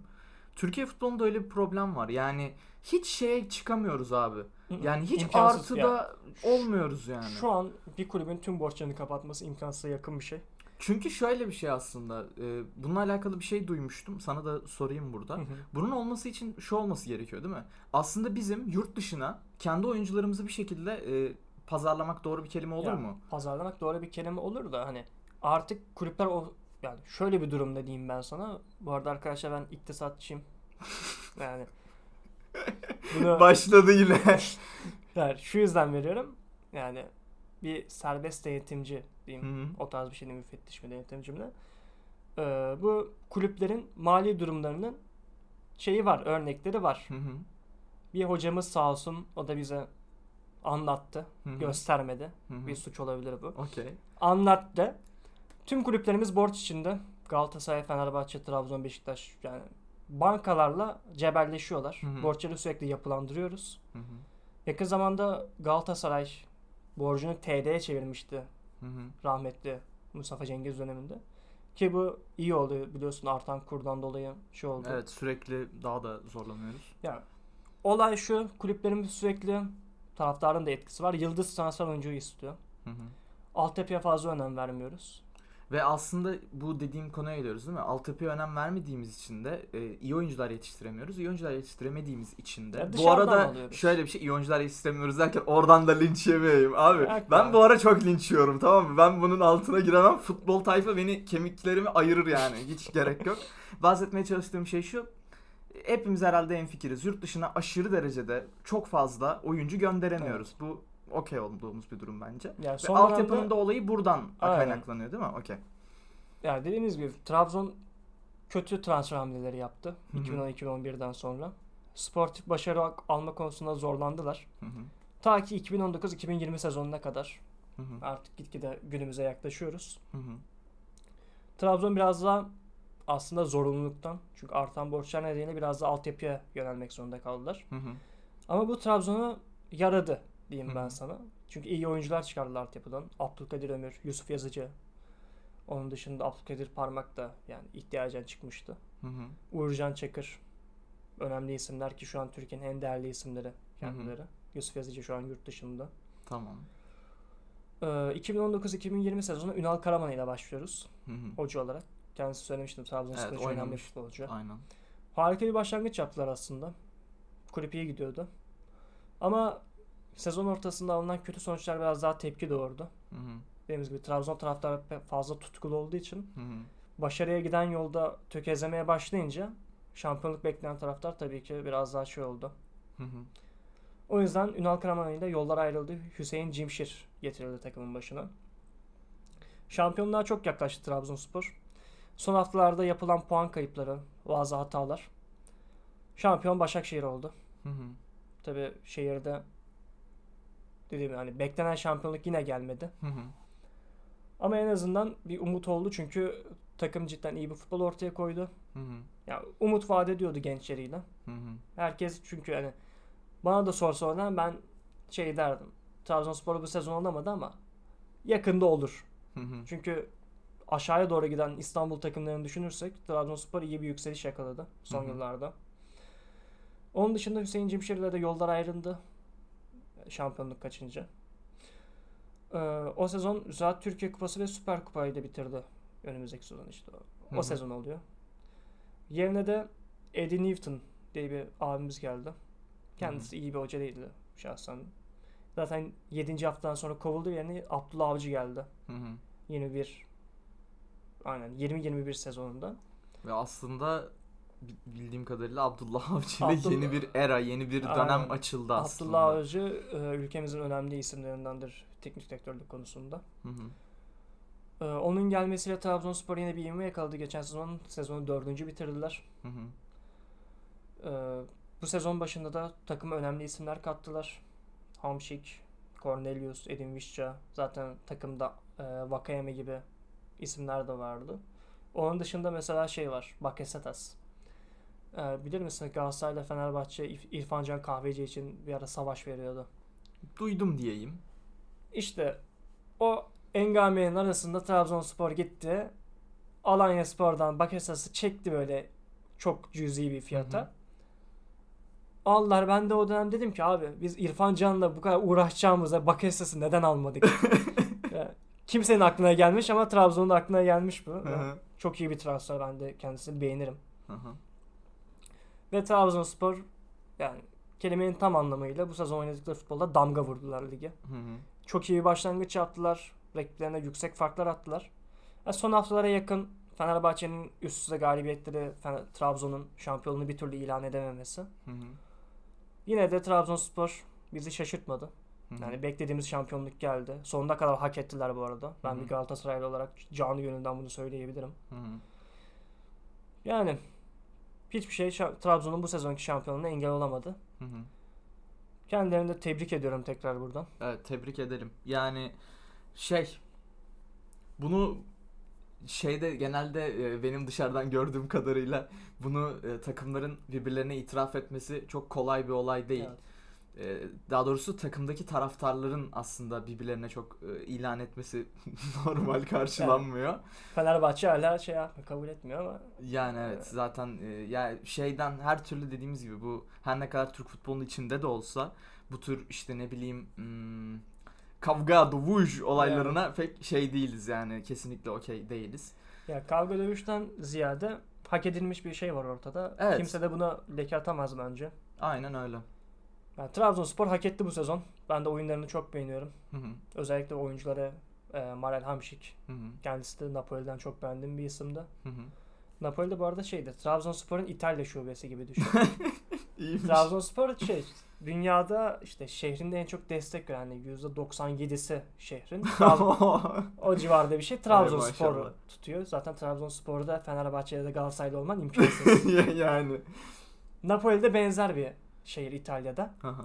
[SPEAKER 1] Türkiye futbolunda öyle bir problem var. Yani hiç şeye çıkamıyoruz abi. Yani hiç
[SPEAKER 2] İmkansız
[SPEAKER 1] artıda olmuyoruz yani.
[SPEAKER 2] Şu an bir kulübün tüm borçlarını kapatması imkansıza yakın bir şey.
[SPEAKER 1] Çünkü şöyle bir şey aslında. e, bununla alakalı bir şey duymuştum. Sana da sorayım burada.
[SPEAKER 2] Hı hı.
[SPEAKER 1] Bunun olması için şu olması gerekiyor değil mi? Aslında bizim yurt dışına kendi oyuncularımızı bir şekilde e, pazarlamak doğru bir kelime olur
[SPEAKER 2] Ya,
[SPEAKER 1] mu?
[SPEAKER 2] Pazarlamak doğru bir kelime olur da hani artık kulüpler o yani şöyle bir durumda diyeyim ben sana. Bu arada arkadaşlar ben iktisatçıyım. yani bunu
[SPEAKER 1] Başladı yine.
[SPEAKER 2] yani şu yüzden veriyorum. Yani bir serbest denetimci diyeyim.
[SPEAKER 1] Hı hı.
[SPEAKER 2] O tarz bir şey değil müfettiş mi denetimci mi? Ee, bu kulüplerin mali durumlarının şeyi var, örnekleri var.
[SPEAKER 1] Hı hı.
[SPEAKER 2] Bir hocamız sağ olsun o da bize anlattı.
[SPEAKER 1] Hı hı.
[SPEAKER 2] Göstermedi.
[SPEAKER 1] Hı hı.
[SPEAKER 2] Bir suç olabilir bu.
[SPEAKER 1] Okey.
[SPEAKER 2] Anlattı. Tüm kulüplerimiz borç içinde. Galatasaray, Fenerbahçe, Trabzon, Beşiktaş yani bankalarla cebelleşiyorlar.
[SPEAKER 1] Hı hı.
[SPEAKER 2] Borçları sürekli yapılandırıyoruz.
[SPEAKER 1] Hı hı.
[SPEAKER 2] Yakın zamanda Galatasaray borcunu TL'ye çevirmişti
[SPEAKER 1] Hı hı.
[SPEAKER 2] rahmetli Mustafa Cengiz döneminde. Ki bu iyi oldu biliyorsun artan kurdan dolayı şey oldu.
[SPEAKER 1] Evet sürekli daha da zorlanıyoruz.
[SPEAKER 2] Ya, olay şu kulüplerimiz sürekli taraftarın da etkisi var. Yıldız transfer oyuncuyu istiyor.
[SPEAKER 1] Hı hı.
[SPEAKER 2] Altyapıya fazla önem vermiyoruz.
[SPEAKER 1] Ve aslında bu dediğim konuya geliyoruz değil mi? Altyapıya önem vermediğimiz için de e, iyi oyuncular yetiştiremiyoruz. İyi oyuncular yetiştiremediğimiz için de.
[SPEAKER 2] Ya
[SPEAKER 1] bu arada
[SPEAKER 2] alıyoruz.
[SPEAKER 1] şöyle bir şey iyi oyuncular yetiştiremiyoruz derken oradan da linç yemeyeyim. Abi
[SPEAKER 2] Yok
[SPEAKER 1] ben
[SPEAKER 2] abi.
[SPEAKER 1] bu ara çok linç yiyorum tamam mı? Ben bunun altına giremem. Futbol tayfa beni kemiklerimi ayırır yani. Hiç gerek yok. Bahsetmeye çalıştığım şey şu. hepimiz herhalde en fikiriz. Yurt dışına aşırı derecede çok fazla oyuncu gönderemiyoruz. Bu okey olduğumuz bir durum bence.
[SPEAKER 2] Yani
[SPEAKER 1] Ve
[SPEAKER 2] son
[SPEAKER 1] altyapının
[SPEAKER 2] dönemde-
[SPEAKER 1] da olayı buradan
[SPEAKER 2] Aynen.
[SPEAKER 1] kaynaklanıyor değil mi? Okey.
[SPEAKER 2] Yani dediğiniz gibi Trabzon kötü transfer hamleleri yaptı
[SPEAKER 1] Hı hı.
[SPEAKER 2] 2010-2011'den sonra. Sportif başarı al- alma konusunda zorlandılar.
[SPEAKER 1] Hı hı.
[SPEAKER 2] Ta ki 2019-2020 sezonuna kadar
[SPEAKER 1] Hı hı.
[SPEAKER 2] artık gitgide günümüze yaklaşıyoruz.
[SPEAKER 1] Hı hı.
[SPEAKER 2] Trabzon biraz daha aslında zorunluluktan çünkü artan borçlar nedeniyle biraz da altyapıya yönelmek zorunda kaldılar.
[SPEAKER 1] Hı hı.
[SPEAKER 2] Ama bu Trabzon'a yaradı diyeyim ben sana. Çünkü iyi oyuncular çıkardılar altyapıdan. Abdülkadir Ömür, Yusuf Yazıcı. Onun dışında Abdülkadir Parmak da yani ihtiyacan çıkmıştı.
[SPEAKER 1] Hı hı.
[SPEAKER 2] Uğurcan Çakır. Önemli isimler ki şu an Türkiye'nin en değerli isimleri kendileri. Yusuf Yazıcı şu an yurt dışında.
[SPEAKER 1] Tamam.
[SPEAKER 2] Ee, 2019-2020 sezonu Ünal Karaman ile başlıyoruz
[SPEAKER 1] Hı hı.
[SPEAKER 2] hoca olarak. Kendisi söylemiştim Trabzonspor
[SPEAKER 1] Evet,
[SPEAKER 2] önemli futbolcu.
[SPEAKER 1] Aynen.
[SPEAKER 2] Harika bir başlangıç yaptılar aslında. Kulüp iyi gidiyordu. Ama sezon ortasında alınan kötü sonuçlar biraz daha tepki doğurdu.
[SPEAKER 1] Hı hı.
[SPEAKER 2] Dediğimiz gibi Trabzon taraftarı fazla tutkulu olduğu için
[SPEAKER 1] Hı hı.
[SPEAKER 2] başarıya giden yolda tökezlemeye başlayınca şampiyonluk bekleyen taraftar tabii ki biraz daha şey oldu.
[SPEAKER 1] Hı hı.
[SPEAKER 2] O yüzden Ünal Karaman ile yollar ayrıldı. Hüseyin Cimşir getirildi takımın başına. Şampiyonluğa çok yaklaştı Trabzonspor. Son haftalarda yapılan puan kayıpları, bazı hatalar. Şampiyon Başakşehir oldu.
[SPEAKER 1] Hı hı.
[SPEAKER 2] Tabii şehirde dediğim yani beklenen şampiyonluk yine gelmedi.
[SPEAKER 1] Hı hı.
[SPEAKER 2] Ama en azından bir umut oldu çünkü takım cidden iyi bir futbol ortaya koydu.
[SPEAKER 1] Hı hı.
[SPEAKER 2] Ya umut vaat ediyordu gençleriyle.
[SPEAKER 1] Hı hı.
[SPEAKER 2] Herkes çünkü hani bana da sorsa oradan ben şey derdim. Trabzonspor bu sezon olamadı ama yakında olur.
[SPEAKER 1] Hı hı.
[SPEAKER 2] Çünkü aşağıya doğru giden İstanbul takımlarını düşünürsek Trabzonspor iyi bir yükseliş yakaladı son
[SPEAKER 1] Hı hı.
[SPEAKER 2] yıllarda. Onun dışında Hüseyin Cimşir'le de yollar ayrıldı. Şampiyonluk kaçınca. Ee, o sezon Ziraat Türkiye Kupası ve Süper Kupayı da bitirdi. Önümüzdeki sezon işte. O,
[SPEAKER 1] Hı
[SPEAKER 2] o
[SPEAKER 1] hı.
[SPEAKER 2] sezon oluyor. Yerine de Eddie Newton diye bir abimiz geldi. Kendisi iyi bir hoca değildi şahsen. Zaten 7. haftadan sonra kovuldu yerine Abdullah Avcı geldi.
[SPEAKER 1] Hı hı.
[SPEAKER 2] 21 aynen 20-21 sezonunda.
[SPEAKER 1] Ve aslında bildiğim kadarıyla Abdullah Avcı ile
[SPEAKER 2] Abdullah-
[SPEAKER 1] yeni bir era, yeni bir dönem
[SPEAKER 2] Aynen.
[SPEAKER 1] açıldı aslında.
[SPEAKER 2] Abdullah Avcı e, ülkemizin önemli isimlerindendir teknik direktörlük konusunda.
[SPEAKER 1] Hı hı.
[SPEAKER 2] E, Onun gelmesiyle Trabzonspor yine bir ivme yakaladı. Geçen sezon sezonu dördüncü bitirdiler.
[SPEAKER 1] Hı hı.
[SPEAKER 2] E, Bu sezon başında da takıma önemli isimler kattılar. Hamşik, Cornelius, Edin Visca. Zaten takımda e, Vakayeme gibi isimler de vardı. Onun dışında mesela şey var. Bakasetas. E, bilir misin Galatasaray'la Fenerbahçe İrf- İrfan Can Kahveci için bir ara savaş veriyordu.
[SPEAKER 1] Duydum diyeyim.
[SPEAKER 2] İşte o engamenin arasında Trabzonspor gitti. Alanya Spor'dan Bakasetas'ı çekti böyle çok cüzi bir fiyata.
[SPEAKER 1] Hı hı.
[SPEAKER 2] Allah ben de o dönem dedim ki abi biz İrfan Can'la bu kadar uğraşacağımıza Bakasetas'ı neden almadık? Kimsenin aklına gelmiş ama Trabzon'un aklına gelmiş bu.
[SPEAKER 1] Hı hı.
[SPEAKER 2] Çok iyi bir transfer ben de kendisini beğenirim.
[SPEAKER 1] Hı hı.
[SPEAKER 2] Ve Trabzonspor yani kelimenin tam anlamıyla bu sezon oynadıkları futbolda damga vurdular lige.
[SPEAKER 1] Hı hı.
[SPEAKER 2] Çok iyi bir başlangıç yaptılar. Rakiplerine yüksek farklar attılar. Ya son haftalara yakın Fenerbahçe'nin üst üste galibiyetleri Fener- Trabzon'un şampiyonluğunu bir türlü ilan edememesi.
[SPEAKER 1] Hı hı.
[SPEAKER 2] Yine de Trabzonspor bizi şaşırtmadı.
[SPEAKER 1] Hı hı.
[SPEAKER 2] Yani beklediğimiz şampiyonluk geldi. Sonuna kadar hak ettiler bu arada. Ben
[SPEAKER 1] Hı hı.
[SPEAKER 2] bir Galatasaraylı olarak canı gönülden bunu söyleyebilirim.
[SPEAKER 1] Hı hı.
[SPEAKER 2] Yani hiçbir şey Trabzon'un bu sezonki şampiyonluğuna engel olamadı.
[SPEAKER 1] Hı hı.
[SPEAKER 2] Kendilerini de tebrik ediyorum tekrar buradan.
[SPEAKER 1] Evet tebrik ederim. Yani şey bunu şeyde genelde e, benim dışarıdan gördüğüm kadarıyla bunu e, takımların birbirlerine itiraf etmesi çok kolay bir olay değil.
[SPEAKER 2] Evet.
[SPEAKER 1] E, Daha doğrusu takımdaki taraftarların aslında birbirlerine çok e, ilan etmesi normal karşılanmıyor.
[SPEAKER 2] Fenerbahçe hala şey yapmıyor, kabul etmiyor ama
[SPEAKER 1] Yani evet
[SPEAKER 2] Evet.
[SPEAKER 1] zaten e, ya şeyden her türlü dediğimiz gibi bu her ne kadar Türk futbolunun içinde de olsa bu tür işte ne bileyim hmm, kavga dövüş olaylarına pek şey değiliz yani kesinlikle okey değiliz.
[SPEAKER 2] ya kavga dövüşten ziyade hak edilmiş bir şey var ortada.
[SPEAKER 1] Evet.
[SPEAKER 2] Kimse de buna leke atamaz bence.
[SPEAKER 1] Aynen öyle.
[SPEAKER 2] Yani Trabzonspor hak etti bu sezon. Ben de oyunlarını çok beğeniyorum.
[SPEAKER 1] Hı hı,
[SPEAKER 2] Özellikle oyuncuları e, Marel Hamşik.
[SPEAKER 1] hı hı,
[SPEAKER 2] Kendisi de Napoli'den çok beğendiğim bir isimdi.
[SPEAKER 1] hı hı,
[SPEAKER 2] Napoli de bu arada şeydi. Trabzonspor'un İtalya şubesi gibi düşün. Trabzonspor şey dünyada işte şehrinde en çok destek veren yani %97'si şehrin. O civarda bir şey. Trabzonspor'u tutuyor. Zaten Trabzonspor'da Fenerbahçe'de de Galatasaray'da olman imkansız.
[SPEAKER 1] yani.
[SPEAKER 2] Napoli'de benzer bir şehir İtalya'da.
[SPEAKER 1] Hı hı.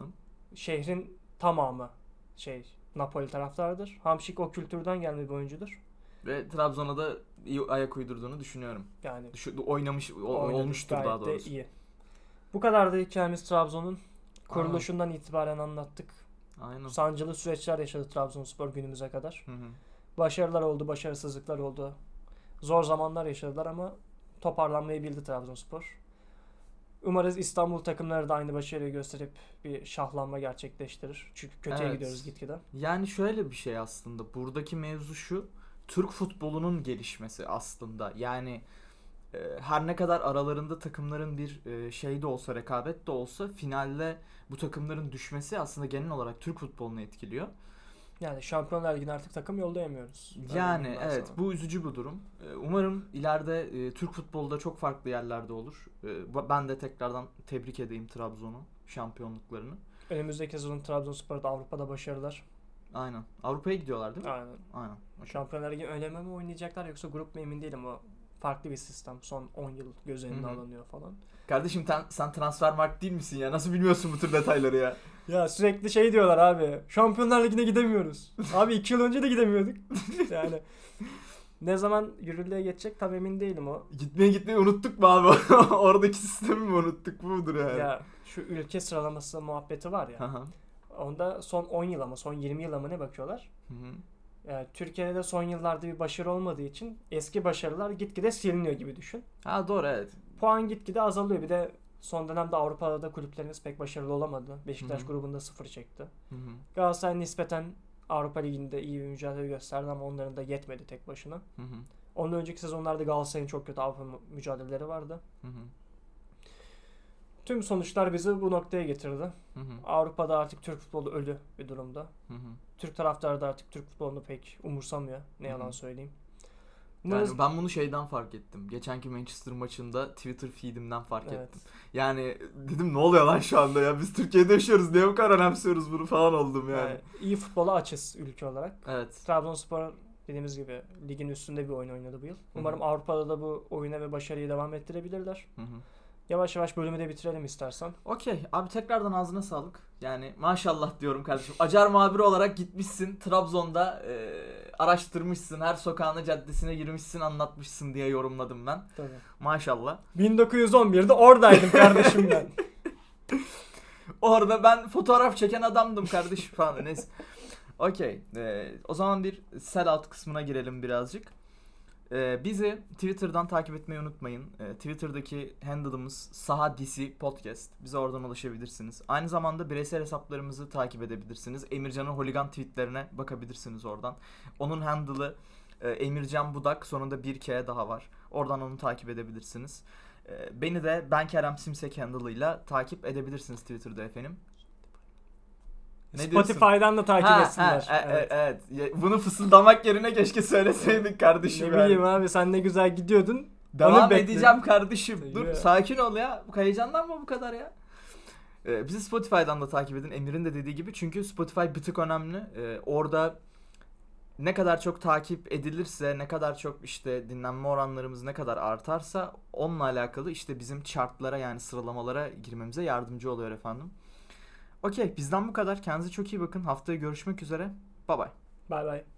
[SPEAKER 2] Şehrin tamamı şey Napoli taraftarıdır. Hamşik o kültürden gelme bir oyuncudur.
[SPEAKER 1] Ve Trabzon'a da iyi ayak uydurduğunu düşünüyorum.
[SPEAKER 2] Yani
[SPEAKER 1] Düşü- oynamış o-
[SPEAKER 2] oynadı.
[SPEAKER 1] olmuştur daha doğrusu.
[SPEAKER 2] iyi. Bu kadar da hikayemiz Trabzon'un kuruluşundan itibaren anlattık.
[SPEAKER 1] Aynen.
[SPEAKER 2] Sancılı süreçler yaşadı Trabzonspor günümüze kadar.
[SPEAKER 1] Hı hı.
[SPEAKER 2] Başarılar oldu, başarısızlıklar oldu. Zor zamanlar yaşadılar ama toparlanmayı bildi Trabzonspor. Umarız İstanbul takımları da aynı başarıyı gösterip bir şahlanma gerçekleştirir. Çünkü kötüye
[SPEAKER 1] Evet.
[SPEAKER 2] gidiyoruz gitgide.
[SPEAKER 1] Yani şöyle bir şey aslında. Buradaki mevzu şu. Türk futbolunun gelişmesi aslında. Yani e, her ne kadar aralarında takımların bir e, şey de olsa, rekabet de olsa finalde bu takımların düşmesi aslında genel olarak Türk futbolunu etkiliyor.
[SPEAKER 2] Yani Şampiyonlar Ligi'ne artık takım yollayamıyoruz.
[SPEAKER 1] Yani evet
[SPEAKER 2] sana.
[SPEAKER 1] bu üzücü bir durum. E, Umarım ileride e, Türk futbolu da çok farklı yerlerde olur. E, Ben de tekrardan tebrik edeyim Trabzon'u şampiyonluklarını.
[SPEAKER 2] Önümüzdeki sezon Trabzonspor'da Avrupa'da başarılar.
[SPEAKER 1] Aynen. Avrupa'ya gidiyorlar değil mi?
[SPEAKER 2] Aynen.
[SPEAKER 1] Aynen. Okey.
[SPEAKER 2] Şampiyonlar Ligi öneme mi oynayacaklar yoksa grup mu emin değilim o farklı bir sistem. Son 10 yıl göz önüne alınıyor falan.
[SPEAKER 1] Kardeşim sen, sen transfer mark değil misin ya? Nasıl bilmiyorsun bu tür detayları ya?
[SPEAKER 2] Ya sürekli şey diyorlar abi. Şampiyonlar Ligi'ne gidemiyoruz. abi 2 yıl önce de gidemiyorduk. yani ne zaman yürürlüğe geçecek tam emin değilim o.
[SPEAKER 1] Gitmeye gitmeyi unuttuk mu abi? Oradaki sistemi mi unuttuk? Bu mudur yani?
[SPEAKER 2] Ya şu ülke sıralaması muhabbeti var ya.
[SPEAKER 1] Aha.
[SPEAKER 2] Onda son 10 yıl ama son 20 yıl ama ne bakıyorlar?
[SPEAKER 1] Hı hı.
[SPEAKER 2] Yani Türkiye'de de son yıllarda bir başarı olmadığı için eski başarılar gitgide siliniyor gibi düşün.
[SPEAKER 1] Ha doğru evet.
[SPEAKER 2] Puan gitgide azalıyor. Bir de son dönemde Avrupa'da da kulüplerimiz pek başarılı olamadı. Beşiktaş
[SPEAKER 1] Hı hı.
[SPEAKER 2] grubunda sıfır çekti.
[SPEAKER 1] Hı hı.
[SPEAKER 2] Galatasaray nispeten Avrupa Ligi'nde iyi bir mücadele gösterdi ama onların da yetmedi tek başına.
[SPEAKER 1] Hı hı.
[SPEAKER 2] Ondan önceki sezonlarda Galatasaray'ın çok kötü Avrupa mü- mücadeleleri vardı.
[SPEAKER 1] Hı hı.
[SPEAKER 2] Tüm sonuçlar bizi bu noktaya getirdi.
[SPEAKER 1] Hı hı.
[SPEAKER 2] Avrupa'da artık Türk futbolu ölü bir durumda.
[SPEAKER 1] Hı hı.
[SPEAKER 2] Türk taraftarı da artık Türk futbolunu pek umursamıyor. Ne
[SPEAKER 1] Hı
[SPEAKER 2] yalan
[SPEAKER 1] hı.
[SPEAKER 2] söyleyeyim. Umarız-
[SPEAKER 1] Yani ben bunu şeyden fark ettim. Geçenki Manchester maçında Twitter feedimden fark
[SPEAKER 2] Evet.
[SPEAKER 1] ettim. Yani dedim ne oluyor lan şu anda ya? Biz Türkiye'de yaşıyoruz. Niye bu kadar önemsiyoruz bunu falan oldum yani.
[SPEAKER 2] Yani iyi futbola açız ülke olarak.
[SPEAKER 1] Evet.
[SPEAKER 2] Trabzonspor dediğimiz gibi ligin üstünde bir oyun oynadı bu yıl.
[SPEAKER 1] hı.
[SPEAKER 2] Umarım Avrupa'da da bu oyuna ve başarıyı devam ettirebilirler.
[SPEAKER 1] Hı hı.
[SPEAKER 2] Yavaş yavaş bölümü de bitirelim istersen.
[SPEAKER 1] Okey. Abi tekrardan ağzına sağlık. Yani maşallah diyorum kardeşim. Acar muhabiri olarak gitmişsin. Trabzon'da e, araştırmışsın. Her sokağına caddesine girmişsin anlatmışsın diye yorumladım ben.
[SPEAKER 2] Tabii.
[SPEAKER 1] Maşallah.
[SPEAKER 2] 1911'de oradaydım kardeşim ben.
[SPEAKER 1] Orada ben fotoğraf çeken adamdım kardeşim falan. Neyse. Okey. Ee, o zaman bir sellout kısmına girelim birazcık. Ee, bizi Twitter'dan takip etmeyi unutmayın. Ee, Twitter'daki handle'ımız Saha DC Podcast. Bize oradan ulaşabilirsiniz. Aynı zamanda bireysel hesaplarımızı takip edebilirsiniz. Emircan'ın holigan tweetlerine bakabilirsiniz oradan. Onun handle'ı e, Emircan Budak. Sonunda bir K daha var. Oradan onu takip edebilirsiniz. Ee, Beni de Ben Kerem Simsek handle'ıyla takip edebilirsiniz Twitter'da efendim. Ne diyorsun?
[SPEAKER 2] Spotify'dan da takip
[SPEAKER 1] Ha,
[SPEAKER 2] etsinler.
[SPEAKER 1] ha, e-
[SPEAKER 2] evet.
[SPEAKER 1] e- evet. Ya, Bunu fısıldamak yerine keşke söyleseydik kardeşim.
[SPEAKER 2] Ne
[SPEAKER 1] yani.
[SPEAKER 2] bileyim abi sen ne güzel gidiyordun.
[SPEAKER 1] Devam
[SPEAKER 2] Onu bekle.
[SPEAKER 1] edeceğim kardeşim. Dur
[SPEAKER 2] Ya.
[SPEAKER 1] sakin ol ya. Bu Heyecanlanma bu kadar ya. Ee, bizi Spotify'dan da takip edin. Emir'in de dediği gibi. Çünkü Spotify bir tık önemli. Ee, orada ne kadar çok takip edilirse, ne kadar çok işte dinlenme oranlarımız ne kadar artarsa onunla alakalı işte bizim chartlara yani sıralamalara girmemize yardımcı oluyor efendim. Okey bizden bu kadar. Kendinize çok iyi bakın. Haftaya görüşmek üzere. Bye bye.
[SPEAKER 2] Bay bay.